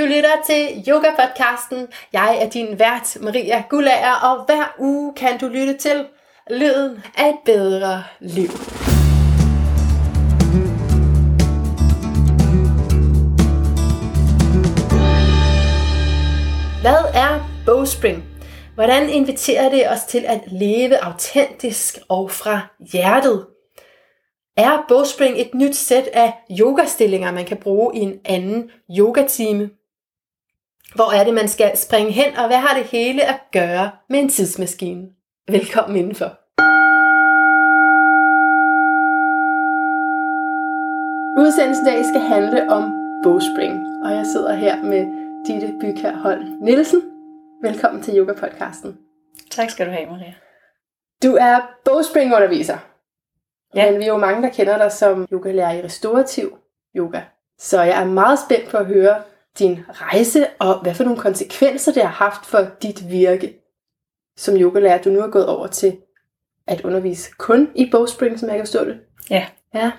Du lytter til Yoga-podcasten. Jeg er din vært, Maria Gullager, og hver uge kan du lytte til lyden af et bedre liv. Hvad er bowspring? Hvordan inviterer det os til at leve autentisk og fra hjertet? Er bowspring et nyt sæt af yogastillinger, man kan bruge i en anden yogatime? Hvor er det, man skal springe hen, og hvad har det hele at gøre med en tidsmaskine? Velkommen indenfor. Udsendelsen i dag skal handle om bowspring, og jeg sidder her med Ditte Bykær Holm Nielsen. Velkommen til Yoga-podcasten. Tak skal du have, Maria. Du er bowspring-underviser. Ja. Men vi er jo mange, der kender dig som yogalærer i restaurativ yoga. Så jeg er meget spændt på at høre din rejse, og hvad for nogle konsekvenser det har haft for dit virke som yogalærer, du nu er gået over til at undervise kun i bowspring, som jeg kan forstå det. Ja. Ja.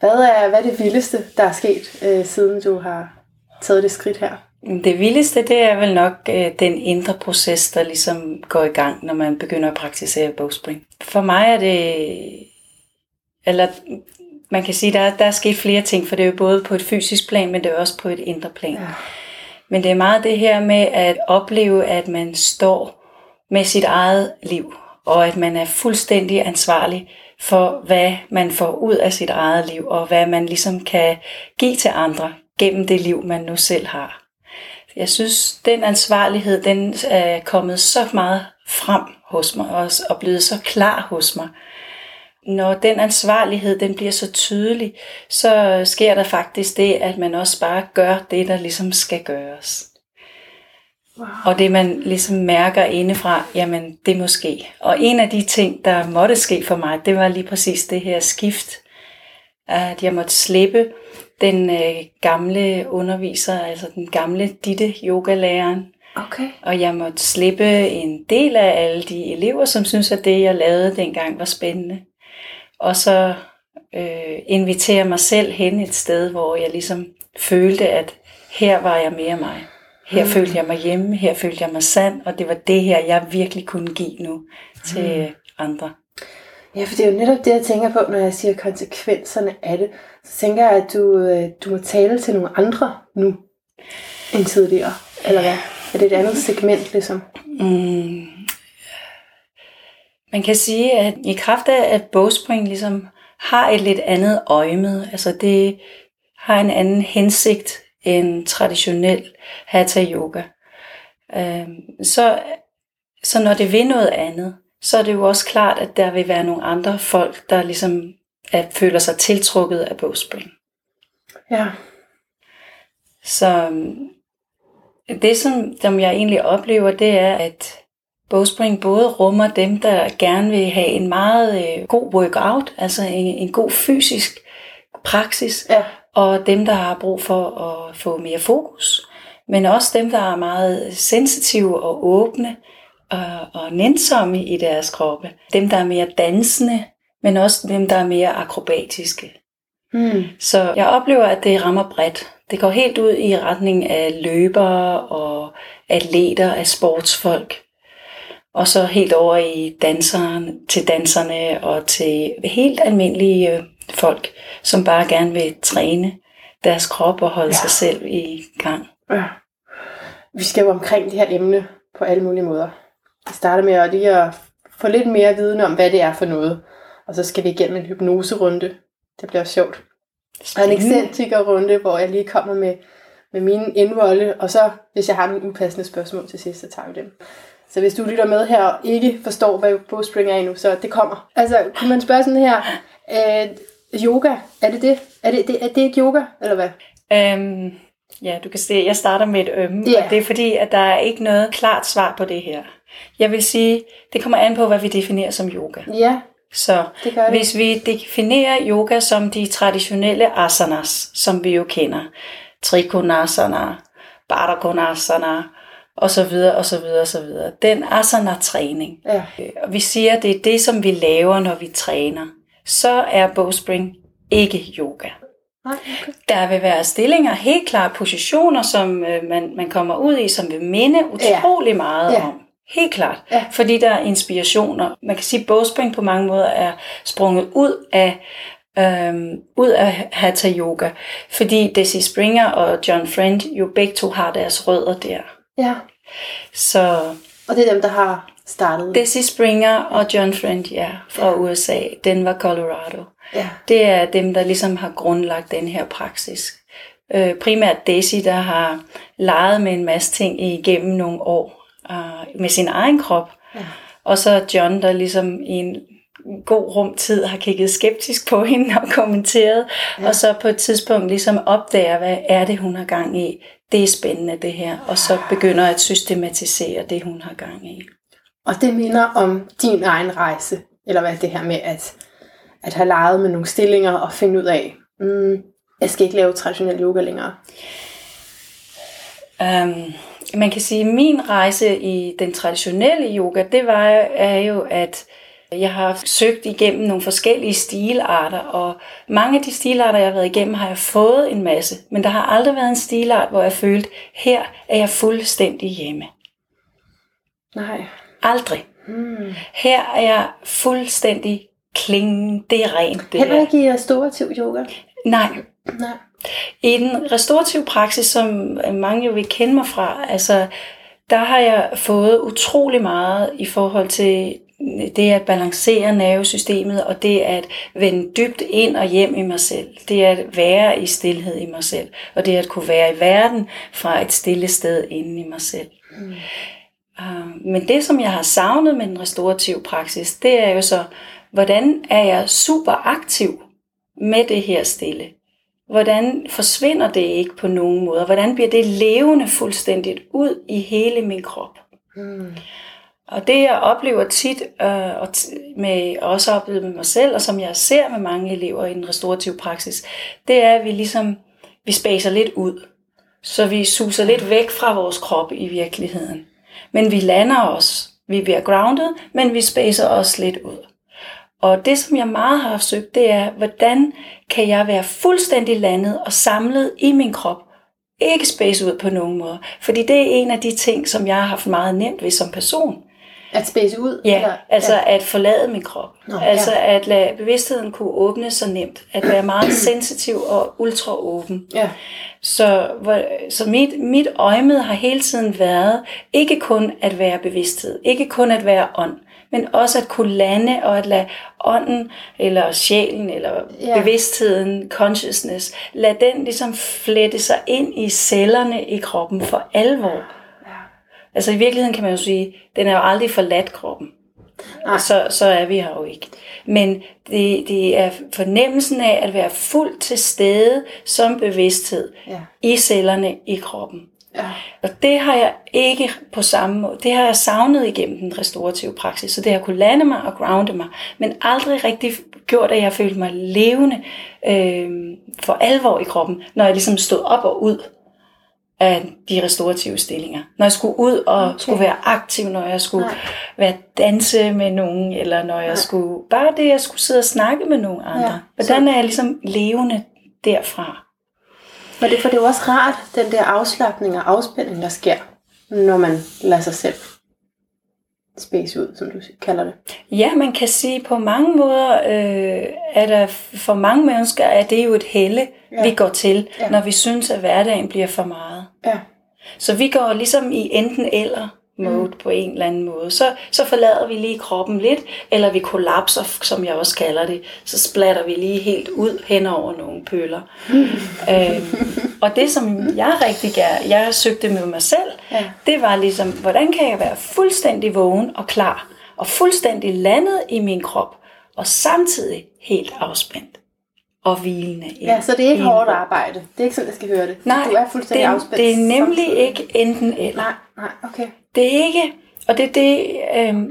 Hvad er, hvad er det vildeste, der er sket, øh, siden du har taget det skridt her? Det vildeste, det er vel nok øh, den indre proces, der ligesom går i gang, når man begynder at praktisere bowspring. For mig er det, eller man kan sige, der, der er sket flere ting, for det er jo både på et fysisk plan, men det er også på et indre plan. Ja. Men det er meget det her med at opleve, at man står med sit eget liv, og at man er fuldstændig ansvarlig for, hvad man får ud af sit eget liv, og hvad man ligesom kan give til andre gennem det liv, man nu selv har. Jeg synes, den ansvarlighed, den er kommet så meget frem hos mig, og og blevet så klar hos mig. Når den ansvarlighed, den bliver så tydelig, så sker der faktisk det, at man også bare gør det, der ligesom skal gøres. Wow. Og det man ligesom mærker indefra, jamen det må ske. Og en af de ting, der måtte ske for mig, det var lige præcis det her skift. At jeg måtte slippe den øh, gamle underviser, altså den gamle Ditte yogalæreren. Okay. Og jeg måtte slippe en del af alle de elever, som synes at det, jeg lavede dengang, var spændende. Og så øh, invitere mig selv hen et sted, hvor jeg ligesom følte, at her var jeg mere mig. Her mm. følte jeg mig hjemme, her følte jeg mig sand, og det var det her, jeg virkelig kunne give nu til mm. andre. Ja, for det er jo netop det, jeg tænker på, når jeg siger konsekvenserne af det. Så tænker jeg, at du, øh, du må tale til nogle andre nu, end tidligere. Eller hvad? Er det et andet segment, ligesom? Mm. Man kan sige, at i kraft af, at bogspring ligesom har et lidt andet øje med, altså det har en anden hensigt end traditionel hatha yoga. Øhm, så, så når det vil noget andet, så er det jo også klart, at der vil være nogle andre folk, der ligesom at føler sig tiltrukket af bogspring. Ja. Så øhm, det, som, som jeg egentlig oplever, det er, at bogspring både rummer dem, der gerne vil have en meget øh, god workout, altså en, en god fysisk praksis, Ja. og dem, der har brug for at få mere fokus, men også dem, der er meget sensitive og åbne og, og nænsomme i deres kroppe. Dem, der er mere dansende, men også dem, der er mere akrobatiske. Hmm. Så jeg oplever, at det rammer bredt. Det går helt ud i retning af løbere og atleter, af sportsfolk. Og så helt over i danseren, til danserne og til helt almindelige øh, folk, som bare gerne vil træne deres krop og holde Ja. sig selv i gang. ja. Vi skal jo omkring det her emne på alle mulige måder. Vi starter med at lige at få lidt mere viden om, hvad det er for noget. Og så skal vi igennem en hypnoserunde. Det bliver sjovt. Og en ekscentrikerrunde, hvor jeg lige kommer med, med mine indvolde, og så, hvis jeg har nogle upassende spørgsmål til sidst, så tager vi dem. Så hvis du lytter med her og ikke forstår, hvad bowspring er endnu, så det kommer. Altså, kunne man spørge sådan her, øh, yoga, er det det? Er det, det, er det ikke yoga, eller hvad? Øhm, ja, du kan se, jeg starter med et ømme, Ja. og det er fordi, at der er ikke noget klart svar på det her. Jeg vil sige, det kommer an på, hvad vi definerer som yoga. Ja, Så det det. hvis vi definerer yoga som de traditionelle asanas, som vi jo kender, trikonasana, baddha og så videre, og så videre, og så videre. Den asana-træning. Ja, Øh, Og vi siger, at det er det, som vi laver, når vi træner. Så er bowspring ikke yoga. Nej, okay. Der vil være stillinger, helt klart positioner, som øh, man, man kommer ud i, som vil minde utrolig ja. meget Ja. om. Helt klart. Ja. Fordi der er inspirationer. Man kan sige, at bogspring på mange måder er sprunget ud af øhm, ud af Hatha Yoga. Fordi Desi Springer og John Friend jo begge to har deres rødder der. Ja, Så og det er dem, der har startet. Desi Springer og John Friend, ja, fra USA, Denver, Colorado. Ja. Det er dem, der ligesom har grundlagt den her praksis. Øh, primært Daisy, der har leget med en masse ting igennem nogle år øh, med sin egen krop. Ja. Og så John, der ligesom i en god rumtid har kigget skeptisk på hende og kommenteret. Ja. Og så på et tidspunkt ligesom opdager, hvad er det, hun har gang i. Det er spændende det her. Og så begynder at systematisere det, hun har gang i. Og det minder om din egen rejse, eller hvad det her med at, at have leget med nogle stillinger og finde ud af, mm, jeg skal ikke lave traditionel yoga længere. Um, man kan sige, at min rejse i den traditionelle yoga, det var er jo, at jeg har søgt igennem nogle forskellige stilarter, og mange af de stilarter, jeg har været igennem, har jeg fået en masse. Men der har aldrig været en stilart, hvor jeg følte, her er jeg fuldstændig hjemme. Nej. Aldrig. Mm. Her er jeg fuldstændig kling. Det er rent, det Heller ikke i restaurativ yoga? Nej, Nej. I den restaurative praksis, som mange jo vil kende mig fra, altså, der har jeg fået utrolig meget i forhold til det at balancere nervesystemet, og det at vende dybt ind og hjem i mig selv. Det at være i stillhed i mig selv, og det at kunne være i verden fra et stille sted inde i mig selv. Mm. Uh, Men det, som jeg har savnet med den restaurative praksis, det er jo så, hvordan er jeg super aktiv med det her stille? Hvordan forsvinder det ikke på nogen måde? Hvordan bliver det levende fuldstændigt ud i hele min krop? Mm. Og det jeg oplever tit, øh, og t- med, også oplevet med mig selv, og som jeg ser med mange elever i den restaurative praksis, det er, at vi ligesom vi spacer lidt ud. Så vi suser lidt væk fra vores krop i virkeligheden. Men vi lander os. Vi bliver grounded, men vi spacer også lidt ud. Og det, som jeg meget har søgt, det er, hvordan kan jeg være fuldstændig landet og samlet i min krop? Ikke space ud på nogen måde. Fordi det er en af de ting, som jeg har haft meget nemt ved som person. At space ud? Ja, eller? altså at forlade min krop. Nå, altså ja. at lade bevidstheden kunne åbne så nemt. At være meget sensitiv og ultra åben. Ja. Så, hvor- så mit, mit øjemed har hele tiden været ikke kun at være bevidsthed, ikke kun at være ånd, men også at kunne lande og at lade ånden, eller sjælen, eller Ja. ja. bevidstheden, consciousness, lade den ligesom flette sig ind i cellerne i kroppen for alvor. Altså i virkeligheden kan man jo sige, den er jo aldrig forladt kroppen. Nej. Så, så er vi her jo ikke. Men det, det er fornemmelsen af at være fuldt til stede som bevidsthed Ja. i cellerne i kroppen. Ja. Og det har jeg ikke på samme måde. Det har jeg savnet igennem den restaurative praksis. Så det har kunne lande mig og grounde mig. Men aldrig rigtig gjort, at jeg følte mig levende øh, for alvor i kroppen, når jeg ligesom stod op og ud af de restaurative stillinger. Når jeg skulle ud og Okay. skulle være aktiv, når jeg skulle Nej. være danse med nogen, eller når jeg Nej. skulle, bare det, jeg skulle sidde og snakke med nogle andre. Ja, Hvordan er jeg ligesom levende derfra? For det, for det er jo også rart, den der afslappning og afspænding, der sker, når man lader sig selv space ud, som du kalder det. Ja, man kan sige på mange måder, øh, at der for mange mennesker er det jo et helle, Ja. vi går til, ja. når vi synes, at hverdagen bliver for meget. Ja. Så vi går ligesom i enten eller mode mm. på en eller anden måde. Så, så forlader vi lige kroppen lidt, eller vi kollapser, som jeg også kalder det. Så splatter vi lige helt ud hen over nogle pøller. øhm, og det, som jeg rigtig gerne, jeg søgte med mig selv, Ja. det var ligesom, hvordan kan jeg være fuldstændig vågen og klar, og fuldstændig landet i min krop, og samtidig helt afspændt og hvilende. ja, så det er ikke hårdt arbejde. Det er ikke sådan, jeg skal høre det. Nej, du er fuldstændig det, afspændt. det er nemlig samtidig. ikke enten eller. Nej, nej, okay. Det er ikke, og det er det, øh,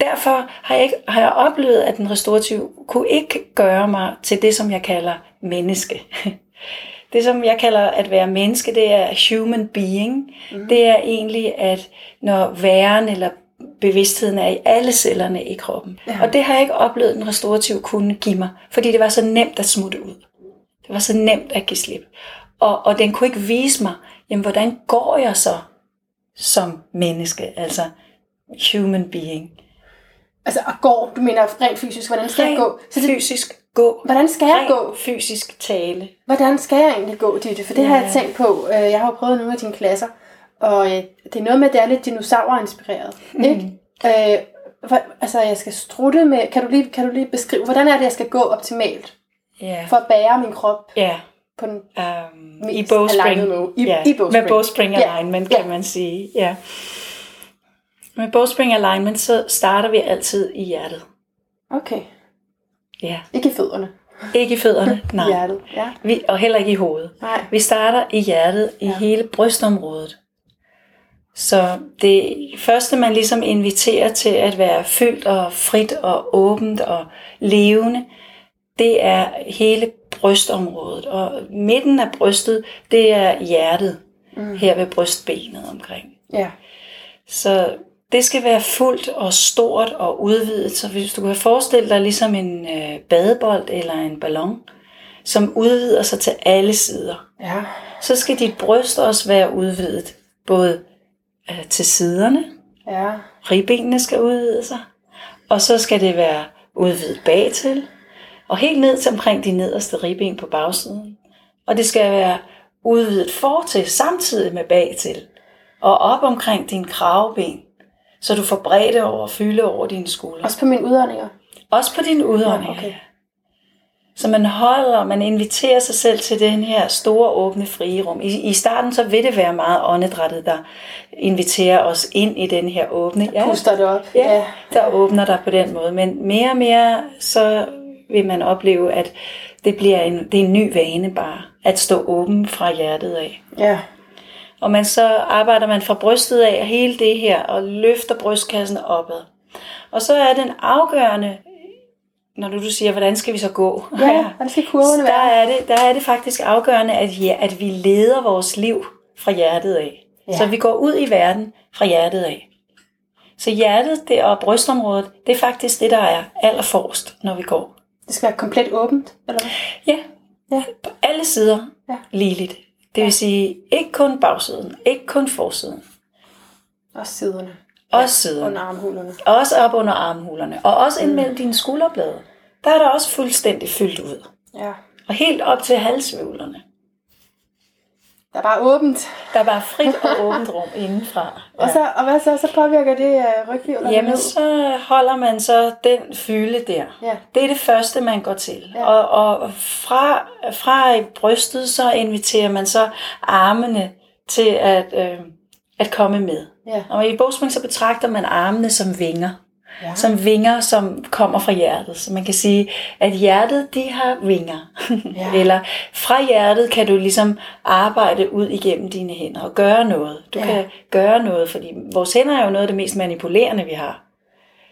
derfor har jeg, ikke, har jeg oplevet, at den restaurative kunne ikke gøre mig til det, som jeg kalder menneske. Det, som jeg kalder at være menneske, det er human being. Mm. Det er egentlig, at når væren eller bevidstheden er i alle cellerne i kroppen. Ja. Ja. Og det har jeg ikke oplevet, den restaurative kunne give mig, fordi det var så nemt at smutte ud. Det var så nemt at give slip. Og, og den kunne ikke vise mig, jamen hvordan går jeg så som menneske, altså human being. Altså, at gå, du mener rent fysisk, hvordan skal jeg gå? Så det, fysisk gå. Hvordan skal jeg Ren gå? fysisk tale. Hvordan skal jeg egentlig gå, Ditte? For det har jeg Ja. tænkt på. Øh, Jeg har jo prøvet nogle af dine klasser, og øh, det er noget med, at det er lidt dinosaurinspireret. Mm. Ikke? Øh, hvor- altså, jeg skal strutte med... Kan du, lige, kan du lige beskrive, hvordan er det, jeg skal gå optimalt Ja. for at bære min krop ja. på den... Um, I bowspring. I- ja. i bowspring. Med bowspring alignment, Ja. kan man sige. Ja. Med bowspring alignment, så starter vi altid i hjertet. Okay. Ja. Ikke i fødderne. Ikke i fødderne, nej. hjertet. Ja. Vi, og heller ikke i hovedet. Nej. Vi starter i hjertet, i ja. hele brystområdet. Så det første, man ligesom inviterer til at være fyldt og frit og åbent og levende, det er hele brystområdet. Og midten af brystet, det er hjertet, mm. her ved brystbenet omkring. Ja. Så det skal være fuldt og stort og udvidet. Så hvis du kan forestille dig ligesom en øh, badebold eller en ballon, som udvider sig til alle sider, Ja. så skal dit bryst også være udvidet. Både øh, til siderne, Ja. ribbenene skal udvide sig, og så skal det være udvidet bagtil, og helt ned til omkring de nederste ribben på bagsiden. Og det skal være udvidet fortil samtidig med bagtil, og op omkring din kravben, så du får bredde over og fylde over dine skuldre. Også på mine udåndinger. Også på dine udåndinger. Ja, okay. Så man holder, man inviterer sig selv til den her store, åbne, frie rum. I, I starten så vil det være meget åndedrættet, der inviterer os ind i den her åbne. Puster det op. Ja, der åbner dig på den måde. Men mere og mere, så vil man opleve, at det bliver en, det er en ny vane bare, at stå åben fra hjertet af. Ja. Og man så arbejder man fra brystet af hele det her, og løfter brystkassen opad. Og så er den afgørende, når du, du siger, hvordan skal vi så gå? Ja, hvordan skal kurverne der være? er, det, der er det faktisk afgørende, at, ja, at vi leder vores liv fra hjertet af. Ja. Så vi går ud i verden fra hjertet af. Så hjertet det, og brystområdet, det er faktisk det, der er allerforrest, når vi går. Det skal være komplet åbent, eller hvad? Ja, Ja. på alle sider Ja. ligeligt. Det vil sige, ikke kun bagsiden, ikke kun forsiden, Også siderne. også siden. Under armhulerne. Også op under armhulerne, og også ind mellem dine skulderblade. Der er der også fuldstændig fyldt ud. Ja. Og helt op til halsvævlerne. Der er bare åbent. Der er bare frit og åbent rum indenfra. Og, så, og hvad så? Så påvirker det uh, Jamen, ned? så holder man så den fylde der. Ja. Det er det første, man går til. Ja. Og, og fra, fra i brystet, så inviterer man så armene til at, øh, at komme med. Ja. Og i bogspring, så betragter man armene som vinger. Ja. Som vinger, som kommer fra hjertet. Så man kan sige, at hjertet, de har vinger. Ja. Eller fra hjertet kan du ligesom arbejde ud igennem dine hænder og gøre noget. Du Ja. ja. kan gøre noget, fordi vores hænder er jo noget af det mest manipulerende, vi har.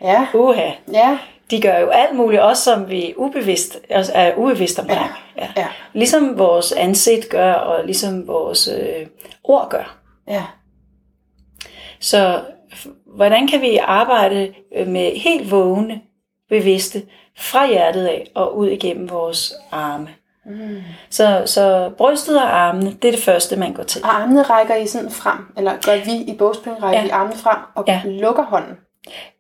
Ja. Uha, Ja. de gør jo alt muligt, også som vi ubevidst, altså er ubevidst omkring. Ja. Ja. Ligesom vores ansigt gør, og ligesom vores øh, ord gør. Ja. Så hvordan kan vi arbejde øh, med helt vågne, bevidste, fra hjertet af og ud igennem vores arme? Mm. Så, så brystet og armene, det er det første, man går til. Og armene rækker I sådan frem, eller gør vi i bogspring, rækker Ja. vi armene frem og Ja. lukker hånden.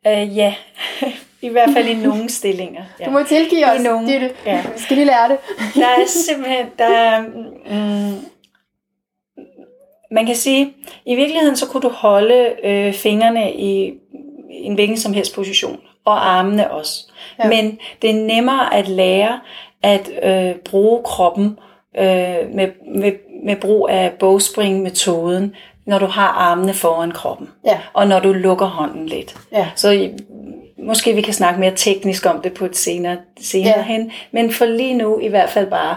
Uh, ja, i hvert fald i nogle stillinger. Ja. Du må tilgive os, I nogen. Ditte. Ja. Vi skal lige lære det. Der er simpelthen, der er, mm, man kan sige, i virkeligheden så kunne du holde øh, fingrene i en hvilken som helst position, og armene også. Ja. Men det er nemmere at lære at øh, bruge kroppen øh, med, med, med brug af bogspring-metoden, når du har armene foran kroppen, Ja. og når du lukker hånden lidt. Ja. Så i- måske vi kan snakke mere teknisk om det på et senere, senere ja. hen. Men for lige nu i hvert fald bare,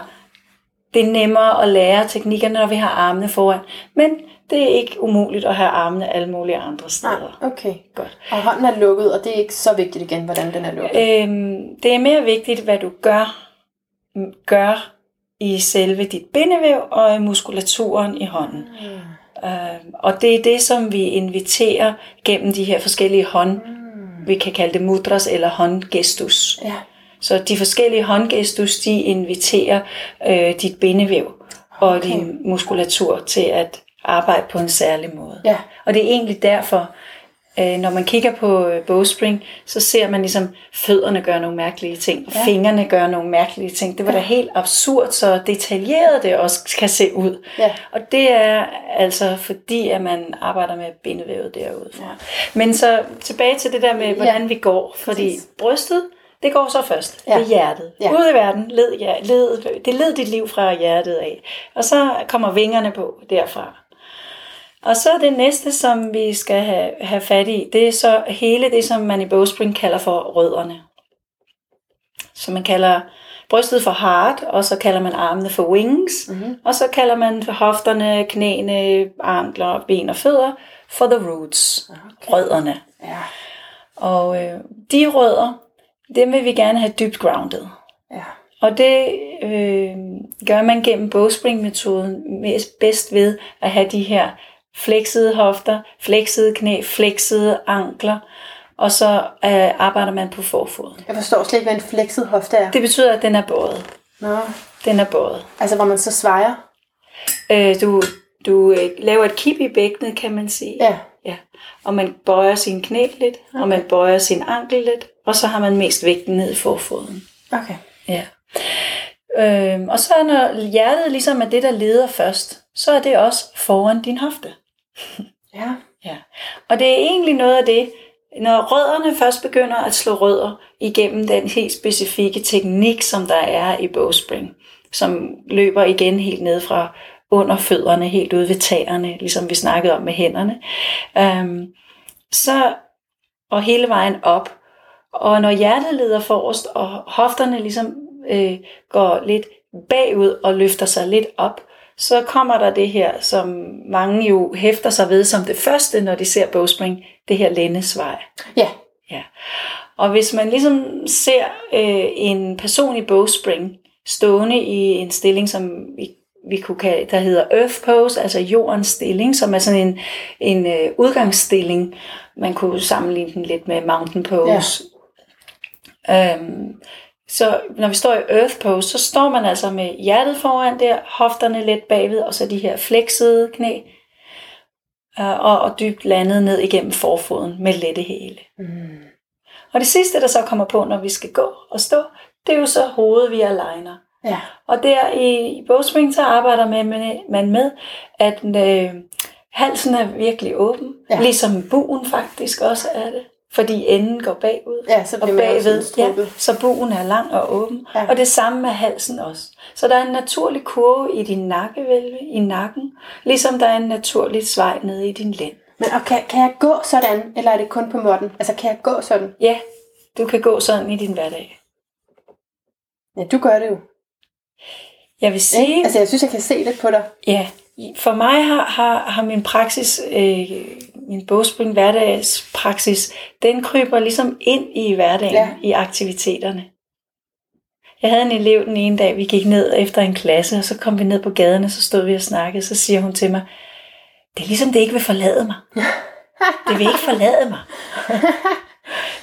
det er nemmere at lære teknikkerne, når vi har armene foran. Men det er ikke umuligt at have armene alle mulige andre steder. Nej, okay. Godt. Og hånden er lukket, og det er ikke så vigtigt igen, hvordan den er lukket. Øhm, det er mere vigtigt, hvad du gør, gør i selve dit bindevæv og i muskulaturen i hånden. Mm. Øhm, og det er det, som vi inviterer gennem de her forskellige hånd, Mm. vi kan kalde det mudras eller håndgestus. Ja. Så de forskellige håndgestus, de inviterer øh, dit bindevæv og Okay. din muskulatur til at arbejde på en særlig måde. Ja. Og det er egentlig derfor, øh, når man kigger på øh, bowspring, så ser man ligesom fødderne gøre nogle mærkelige ting, og Ja. fingrene gøre nogle mærkelige ting. Det var da helt absurd, så detaljeret det også kan se ud. Ja. Og det er altså fordi, at man arbejder med bindevævet derude fra. Men så tilbage til det der med, hvordan vi går. Fordi Præcis. brystet, det går så først. Ja. Det er hjertet. Ja. Ude i verden, led, ja, led, det led dit liv fra hjertet af. Og så kommer vingerne på derfra. Og så det næste, som vi skal have, have fat i, det er så hele det, som man i bogspring kalder for rødderne. Så man kalder brystet for heart, og så kalder man armene for wings, Mhm. og så kalder man hofterne, knæene, ankler, ben og fødder for the roots, Okay. rødderne. Ja. Og øh, de rødder, dem vil vi gerne have dybt grounded. Ja. Og det øh, gør man gennem bowspring-metoden mest bedst ved at have de her fleksede hofter, fleksede knæ, fleksede ankler, og så øh, arbejder man på forfoden. Jeg forstår slet ikke, hvad en flexet hofte er. Det betyder, at den er båret. Nå. Den er båret. Altså, hvor man så svejer. Øh, du du øh, laver et kip i bækkenet, kan man sige. Ja. Ja. Og man bøjer sin knæ lidt, okay. og man bøjer sin ankel lidt, og så har man mest vægten ned i forfoden. Okay. Ja. Øhm, og så når hjertet ligesom er det, der leder først, så er det også foran din hofte. Ja. Ja. Og det er egentlig noget af det, når rødderne først begynder at slå rødder igennem den helt specifikke teknik, som der er i bowspring, som løber igen helt ned fra under fødderne, helt ude ved tæerne, ligesom vi snakkede om med hænderne, øhm, så, og hele vejen op. Og når hjertet leder forrest, og hofterne ligesom øh, går lidt bagud og løfter sig lidt op, så kommer der det her, som mange jo hæfter sig ved som det første, når de ser bowspring, det her lændesvej. Ja. Ja. Og hvis man ligesom ser øh, en person i bowspring stående i en stilling, som vi, vi kunne kalde, der hedder earth pose, altså jordens stilling, som er sådan en, en øh, udgangsstilling. Man kunne sammenligne den lidt med mountain pose. Ja. Øhm, så når vi står i earth pose, så står man altså med hjertet foran der, hofterne lidt bagved, og så de her flexede knæ, øh, og, og dybt landet ned igennem forfoden med lette hæle. Mm. Og det sidste, der så kommer på, når vi skal gå og stå, det er jo så hovedet, vi aligner. Ja. Og der i bogspring, så arbejder man med, man med at øh, halsen er virkelig åben, Ja. ligesom buen faktisk også er det. Fordi enden går bagud. Ja, så og bagved, ja, så buen er lang og åben. Ja. Og det samme med halsen også. Så der er en naturlig kurve i din nakkevælve, i nakken, ligesom der er en naturlig svej nede i din lænd. Men og kan, kan jeg gå sådan, eller er det kun på måtten? Altså, kan jeg gå sådan? Ja, du kan gå sådan i din hverdag. Ja, du gør det jo. Jeg vil sige, Ikke? Altså, jeg synes, jeg kan se det på dig. Ja, for mig har, har, har min praksis, øh, min bogspring hverdagspraksis, den kryber ligesom ind i hverdagen, Ja. ja. i aktiviteterne. Jeg havde en elev den ene dag, vi gik ned efter en klasse, og så kom vi ned på gaden, og så stod vi og snakkede, så siger hun til mig, det er ligesom det ikke vil forlade mig. Det vil ikke forlade mig.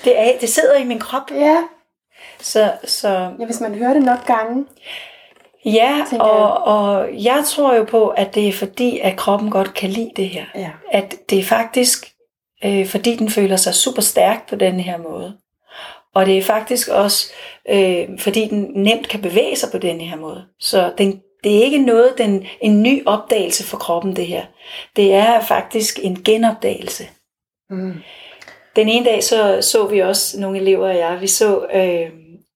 Det, er, det sidder i min krop. Ja. Så, så ja, hvis man hører det nok gange. Ja, og, og jeg tror jo på, at det er fordi, at kroppen godt kan lide det her. Ja. At det er faktisk, øh, fordi den føler sig super stærk på den her måde. Og det er faktisk også, øh, fordi den nemt kan bevæge sig på den her måde. Så den, det er ikke noget, den, en ny opdagelse for kroppen, det her. Det er faktisk en genopdagelse. Mm. Den ene dag så, så vi også nogle elever og jeg, vi så, øh,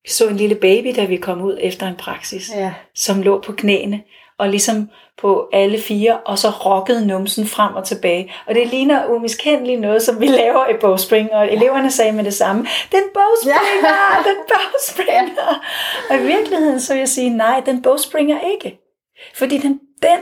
så en lille baby, da vi kom ud efter en praksis Ja. som lå på knæene, og ligesom på alle fire, og så rokkede numsen frem og tilbage. Og det ligner umiskendeligt noget, som vi laver i bogspring, og eleverne sagde med det samme, den bogspringer, den bogspringer. Og i virkeligheden så vil jeg sige, nej, den bogspringer ikke. Fordi den, den,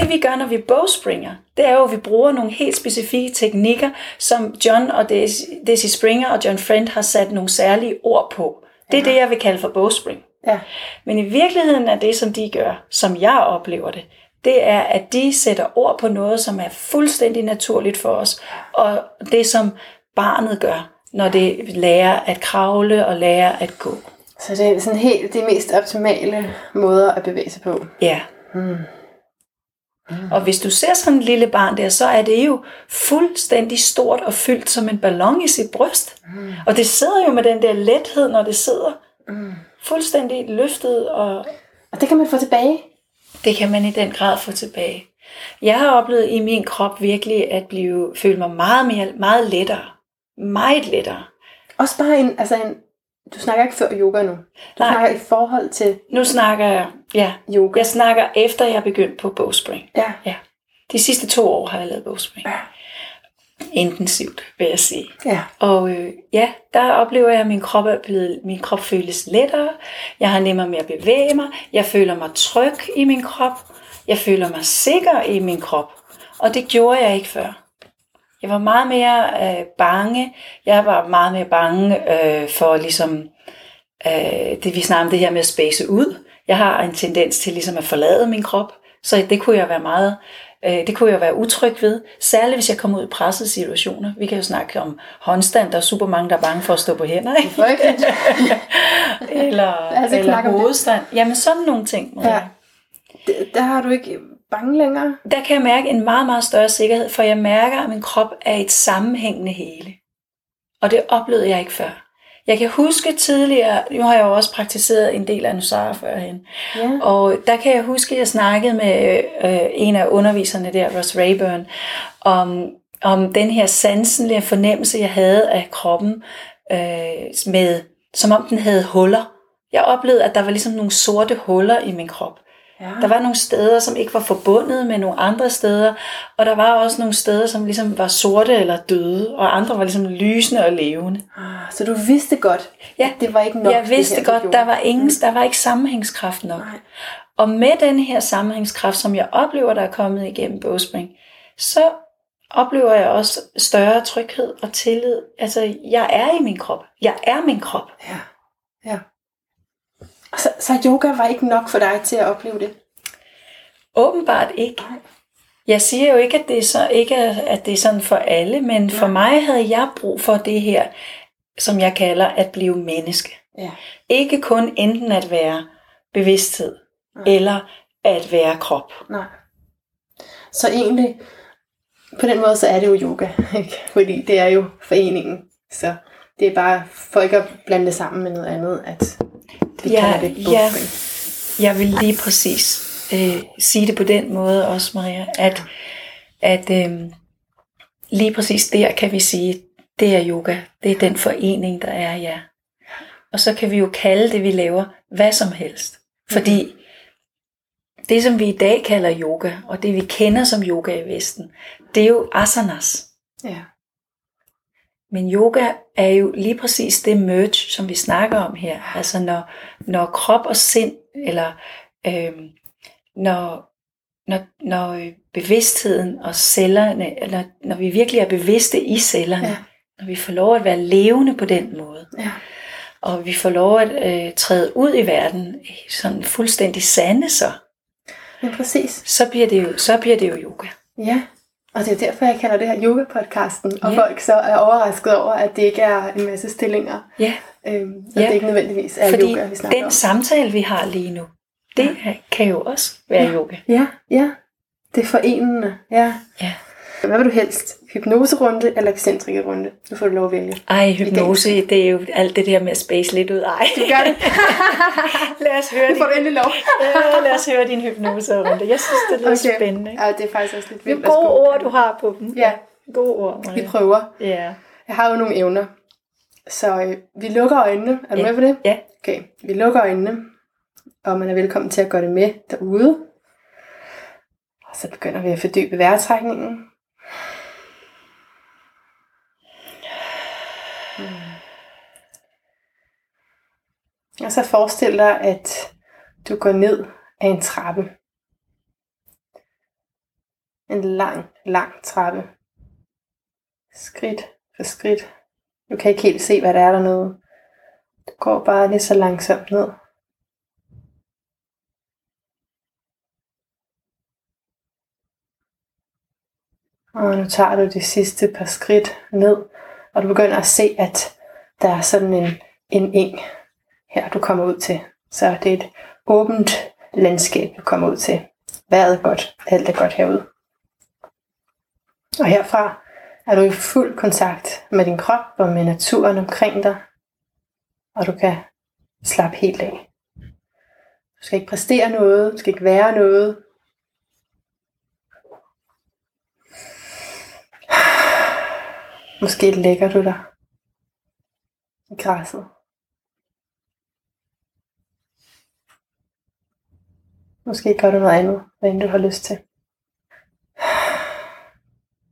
det vi gør, når vi bogspringer, det er jo, at vi bruger nogle helt specifikke teknikker, som John og Daisy, Daisy Springer og John Friend har sat nogle særlige ord på. Det er det, jeg vil kalde for bogspring. Ja. Men i virkeligheden er det, som de gør, som jeg oplever det, det er, at de sætter ord på noget, som er fuldstændig naturligt for os, og det, som barnet gør, når det lærer at kravle og lærer at gå. Så det er sådan helt de mest optimale måder at bevæge sig på. Ja. Mm. Og hvis du ser sådan en lille barn der, så er det jo fuldstændig stort og fyldt som en ballon i sit bryst. Mm. Og det sidder jo med den der lethed, når det sidder Mm. fuldstændig løftet, og Og det kan man få tilbage. det kan man i den grad få tilbage. Jeg har oplevet i min krop virkelig at blive, føle mig meget, mere, meget lettere. Meget lettere. Også bare en, altså en, du snakker ikke før yoga nu. Du Nej. snakker i forhold til Nu snakker jeg, ja, yoga. jeg snakker efter jeg er begyndt på bogspring. Ja. De sidste to år har jeg lavet bogspring. Ja. Intensivt, vil jeg sige. Ja. Og øh, ja, der oplever jeg, at min krop, er blevet, min krop føles lettere. Jeg har nemmere med at bevæge mig. Jeg føler mig tryg i min krop. Jeg føler mig sikker i min krop. Og det gjorde jeg ikke før. Jeg var meget mere øh, bange. Jeg var meget mere bange øh, for ligesom, øh, det vi snakker om det her med at space ud. Jeg har en tendens til ligesom at forlade min krop. Så det kunne jeg være meget, øh, det kunne jeg være utryg ved. Særligt hvis jeg kommer ud i pressede situationer. Vi kan jo snakke om håndstand. Der er super mange, der er bange for at stå på hænder. Ikke? Eller Altså, eller hovedstand. Jamen sådan nogle ting. Ja. Der har du ikke bange længere. Der kan jeg mærke en meget, meget større sikkerhed, for jeg mærker, at min krop er et sammenhængende hele. Og det oplevede jeg ikke før. Jeg kan huske tidligere, nu har jeg jo også praktiseret en del af Nusara førhen, Ja. og der kan jeg huske, at jeg snakkede med øh, en af underviserne der, Ross Rayburn, om, om den her sanselige fornemmelse, jeg havde af kroppen, øh, med, som om den havde huller. Jeg oplevede, at der var ligesom nogle sorte huller i min krop. Ja. Der var nogle steder, som ikke var forbundet med nogle andre steder, og der var også nogle steder, som ligesom var sorte eller døde, og andre var ligesom lysende og levende. Ah, Så du vidste godt, Ja, det var ikke nok. jeg vidste her, godt, der var, ingen, der var ikke sammenhængskraft nok. Nej. Og med den her sammenhængskraft, som jeg oplever, der er kommet igennem bogspring, så oplever jeg også større tryghed og tillid. Altså, jeg er i min krop. Jeg er min krop. Ja. ja. Så, så yoga var ikke nok for dig til at opleve det? Åbenbart ikke. Jeg siger jo ikke, at det er, så, ikke, at det er sådan for alle, men for mig havde jeg brug for det her, som jeg kalder at blive menneske. Ja. Ikke kun enten at være bevidsthed, Nej. eller at være krop. Nej. Så egentlig, på den måde, så er det jo yoga. Ikke? Fordi det er jo foreningen. Så det er bare for ikke at blande det sammen med noget andet, at vi Ja, kalder det ja. Jeg vil lige præcis øh, sige det på den måde også, Maria, at, at øh, lige præcis der kan vi sige, det er yoga. Det er den forening, der er ja. Og så kan vi jo kalde det, vi laver, hvad som helst. Fordi det, som vi i dag kalder yoga, og det vi kender som yoga i Vesten, det er jo asanas. Ja. Men yoga er jo lige præcis det merge, som vi snakker om her. Altså når, når krop og sind, eller øhm, når, når, når øh, bevidstheden og cellerne, eller når vi virkelig er bevidste i cellerne, Ja. ja. når vi får lov at være levende på den måde, Ja. og vi får lov at øh, træde ud i verden, sådan fuldstændig sande så, Men præcis. så bliver det jo, så bliver det jo yoga. Ja. Og det er derfor, jeg kalder det her yoga-podcasten. Og Ja. folk så er overrasket over, at det ikke er en masse stillinger. Ja, Øhm, og Ja. det ikke nødvendigvis er fordi yoga, vi snakker den om. samtale, vi har lige nu, det kan jo også være Ja. yoga. Ja, ja. Det er forenende. Ja. Ja. Hvad vil du helst? Hypnoserunde eller excentrikerrunde? Nu får du lov at vælge. Ej, hypnose, det er jo alt det der med at space lidt ud. Ej, Du gør det. lad os høre nu får du endelig lov. ja, lad os høre din hypnoserunde. Jeg synes, det lyder okay. spændende. Ja, det er faktisk også lidt Det er vildt. gode ord, du har på dem. Ja, Gode ord, vi prøver. Ja. Jeg har jo nogle evner. Så øh, vi lukker øjnene. Er du Ja. med på det? Ja. Okay, vi lukker øjnene. Og man er velkommen til at gøre det med derude. Og så begynder vi at fordybe vejrtrækningen. Og så forestil dig, at du går ned af en trappe. En lang, lang trappe. Skridt for skridt. Du kan ikke helt se, hvad der er dernede. Du går bare lige så langsomt ned. Og nu tager du de sidste par skridt ned, Og du begynder at se, at der er sådan en, en eng her, du kommer ud til. Så det er et åbent landskab, du kommer ud til. Vejret er godt, alt er godt herude. Og herfra er du i fuld kontakt med din krop og med naturen omkring dig. Og du kan slappe helt af. Du skal ikke præstere noget, du skal ikke være noget. Måske lægger du dig i græsset. Måske gør du noget andet, hvad end du har lyst til.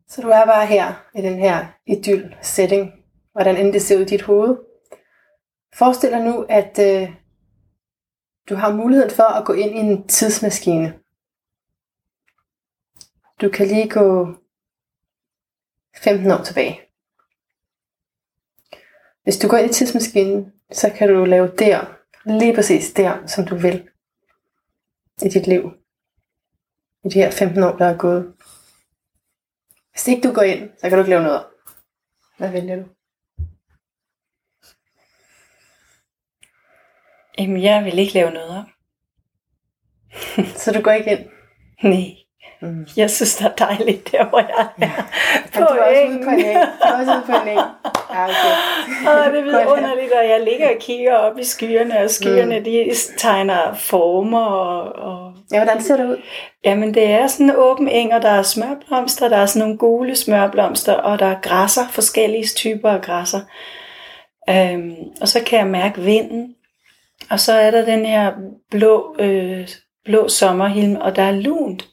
Så du er bare her i den her idyll setting, hvordan end det ser ud i dit hoved. Forestil dig nu, at øh, du har muligheden for at gå ind i en tidsmaskine. Du kan lige gå 15 år tilbage. Hvis du går ind i tidsmaskinen, så kan du lave der, lige præcis der, som du vil i dit liv. I de her 15 år, der er gået. Hvis ikke du går ind, så kan du ikke lave noget. Hvad vælger du? Jamen, jeg vil ikke lave noget om. så du går ikke ind? Nej. Mm. Jeg synes, det er dejligt der, hvor jeg er. Ja. På du er også ude på en eng. Du er også ude på en eng. Ja, okay. Åh, det er vidunderligt, og jeg ligger og kigger op i skyerne, og skyerne mm. de tegner former. Og, og... Ja, hvordan ser det ud? Jamen, det er sådan en åben eng, og der er smørblomster, der er sådan nogle gule smørblomster, og der er græsser, forskellige typer af græsser. Øhm, og så kan jeg mærke vinden, og så er der den her blå, øh, blå sommerhilm, og der er lunt.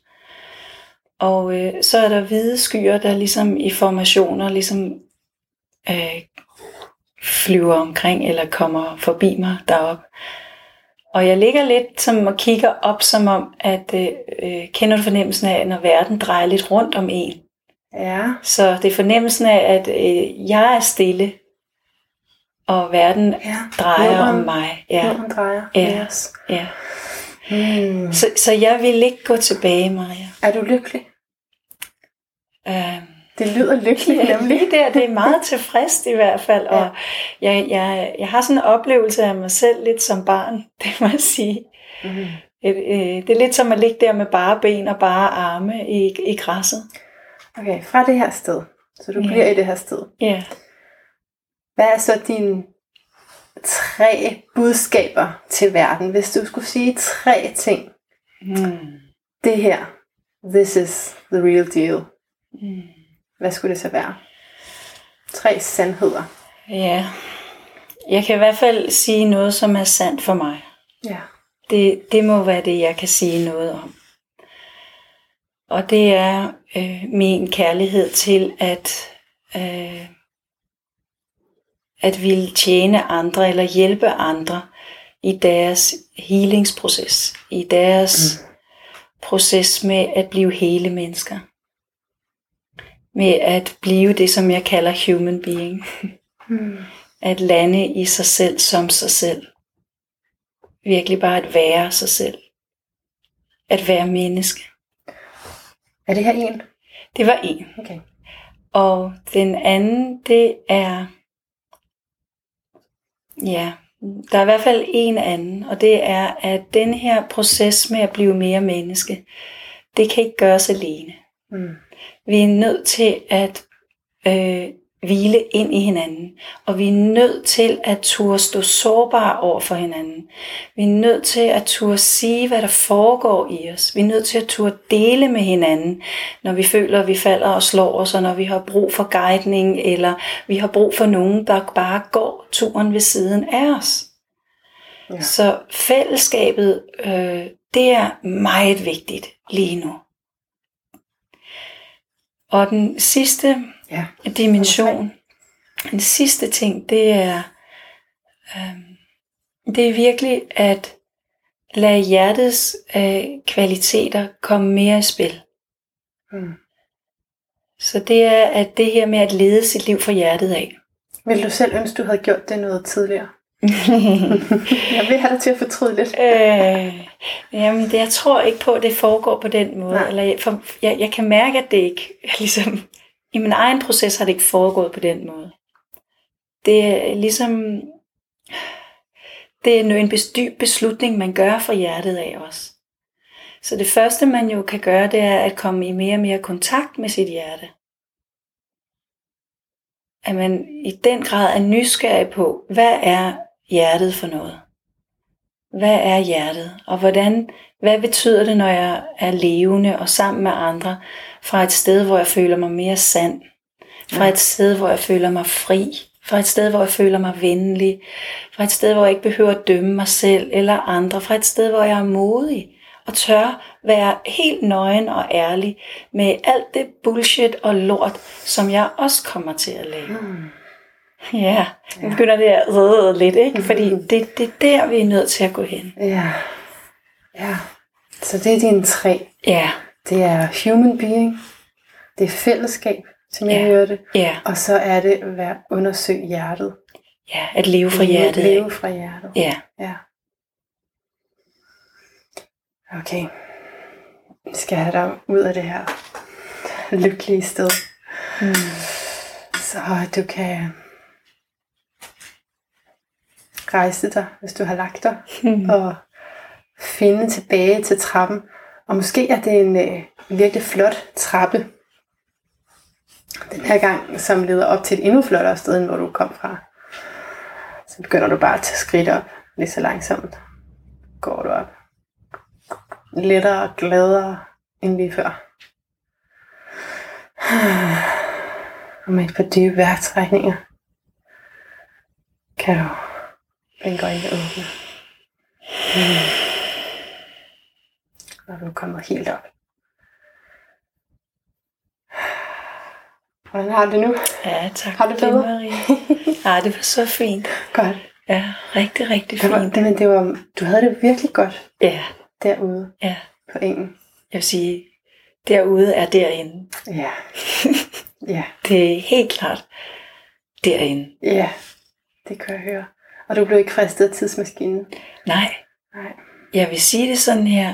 Og øh, så er der hvide skyer, der ligesom i formationer ligesom øh, flyver omkring eller kommer forbi mig derop. Og jeg ligger lidt som og kigger op, som om, at øh, øh, kender du fornemmelsen af, når verden drejer lidt rundt om en. Ja. Så det er fornemmelsen af, at øh, jeg er stille, og verden ja. drejer Jorden, om mig. Ja. Jorden drejer. Ja. Yes. ja. Hmm. Så, så jeg vil ikke gå tilbage, Maria. Er du lykkelig? Um, det lyder lykkeligt, ja, nemlig. Lige der, det er meget tilfreds i hvert fald. Ja. Og jeg, jeg, jeg har sådan en oplevelse af mig selv lidt som barn, det må jeg sige. Mm. Det, det er lidt som at ligge der med bare ben og bare arme i, i græsset. Okay, fra det her sted. Så du ja. bliver i det her sted. Ja. Hvad er så dine tre budskaber til verden? Hvis du skulle sige tre ting. Mm. Det her. This is the real deal. Mm. Hvad skulle det så være? Tre sandheder. Ja. Jeg kan i hvert fald sige noget, som er sandt for mig. Ja. Det, det må være det, jeg kan sige noget om. Og det er øh, min kærlighed til at øh, at ville tjene andre eller hjælpe andre i deres healingsproces, i deres mm. proces med at blive hele mennesker. Med at blive det, som jeg kalder human being. Mm. At lande i sig selv som sig selv. Virkelig bare at være sig selv. At være menneske. Er det her en? Det var en. Okay. Og den anden, det er Ja, der er i hvert fald en anden, og det er, at den her proces med at blive mere menneske, det kan ikke gøres alene. Mm. Vi er nødt til at øh, hvile ind i hinanden. Og vi er nødt til at turde stå sårbare over for hinanden. Vi er nødt til at turde sige, hvad der foregår i os. Vi er nødt til at turde dele med hinanden, når vi føler, at vi falder og slår os, og når vi har brug for guidning, eller vi har brug for nogen, der bare går turen ved siden af os. Ja. Så fællesskabet, øh, det er meget vigtigt lige nu. Og den sidste ja. dimension. Den sidste ting, det er, øh, det er virkelig at lade hjertets øh, kvaliteter komme mere i spil. Mm. Så det er at det her med at lede sit liv fra hjertet af. Vil du selv ønske, du havde gjort det noget tidligere? jeg vil have dig til at fortryde lidt. øh, jamen, det, jeg tror ikke på, at det foregår på den måde. Nej. Eller jeg, for, jeg, jeg kan mærke, at det ikke ligesom i min egen proces har det ikke foregået på den måde. det er ligesom, det er en dyb beslutning, man gør fra hjertet af os. Så det første, man jo kan gøre, det er at komme i mere og mere kontakt med sit hjerte. At man i den grad er nysgerrig på, hvad er hjertet for noget? Hvad er hjertet? Og hvordan, hvad betyder det, når jeg er levende og sammen med andre, fra et sted, hvor jeg føler mig mere sand, fra et sted, hvor jeg føler mig fri, fra et sted, hvor jeg føler mig venlig, fra et sted, hvor jeg ikke behøver at dømme mig selv eller andre, fra et sted, hvor jeg er modig og tør være helt nøgen og ærlig med alt det bullshit og lort, som jeg også kommer til at lave. Mm. Ja, nu begynder det at røde lidt, ikke? Mm. Fordi det, det er der, vi er nødt til at gå hen. Ja. Ja. Så det er dine tre. Ja. Det er human being, det er fællesskab, som jeg Ja. hører det, Ja, og så er det at være undersøge hjertet. ja at leve fra hjertet. af. Leve fra hjertet. Ja, Ja. Okay. Vi skal have dig ud af det her lykkelige sted. mm. Så du kan rejse dig, hvis du har lagt dig, Mm. og finde tilbage til trappen. Og måske er det en øh, virkelig flot trappe. Den her gang, som leder op til et endnu flottere sted, end hvor du kom fra. Så begynder du bare at tage skridt op, lige så langsomt går du op. Lettere og gladere end lige før. Og med et par dybe vejrtrækninger kan du blinke øjnene åbne. Mm. Og du er kommet helt op. Hvordan har du det nu? ja tak. Har du det, bedre? Marie. Ja, det var så fint. Godt. Ja, rigtig, rigtig Det var, fint. det, men det var, du havde det virkelig godt Ja, derude ja. på engen. Jeg vil sige, derude er derinde. Ja. ja. Det er helt klart derinde. Ja. Det kan jeg høre. Og du blev ikke fristet af tidsmaskinen? Nej, Nej. jeg vil sige det sådan her.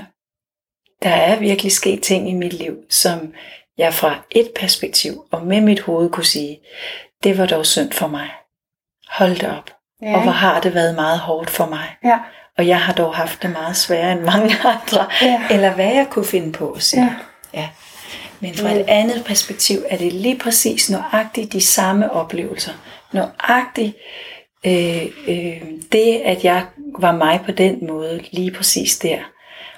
Der er virkelig sket ting i mit liv, som jeg fra et perspektiv og med mit hoved kunne sige, det var dog synd for mig. Hold det op. Ja. Og hvor har det været meget hårdt for mig. Ja. Og jeg har dog haft det meget sværere end mange andre. Ja. Eller hvad jeg kunne finde på at sige. Ja. ja. Men fra et andet perspektiv er det lige præcis nøjagtigt de samme oplevelser. Nøjagtigt øh, øh, det, at jeg var mig på den måde, lige præcis der.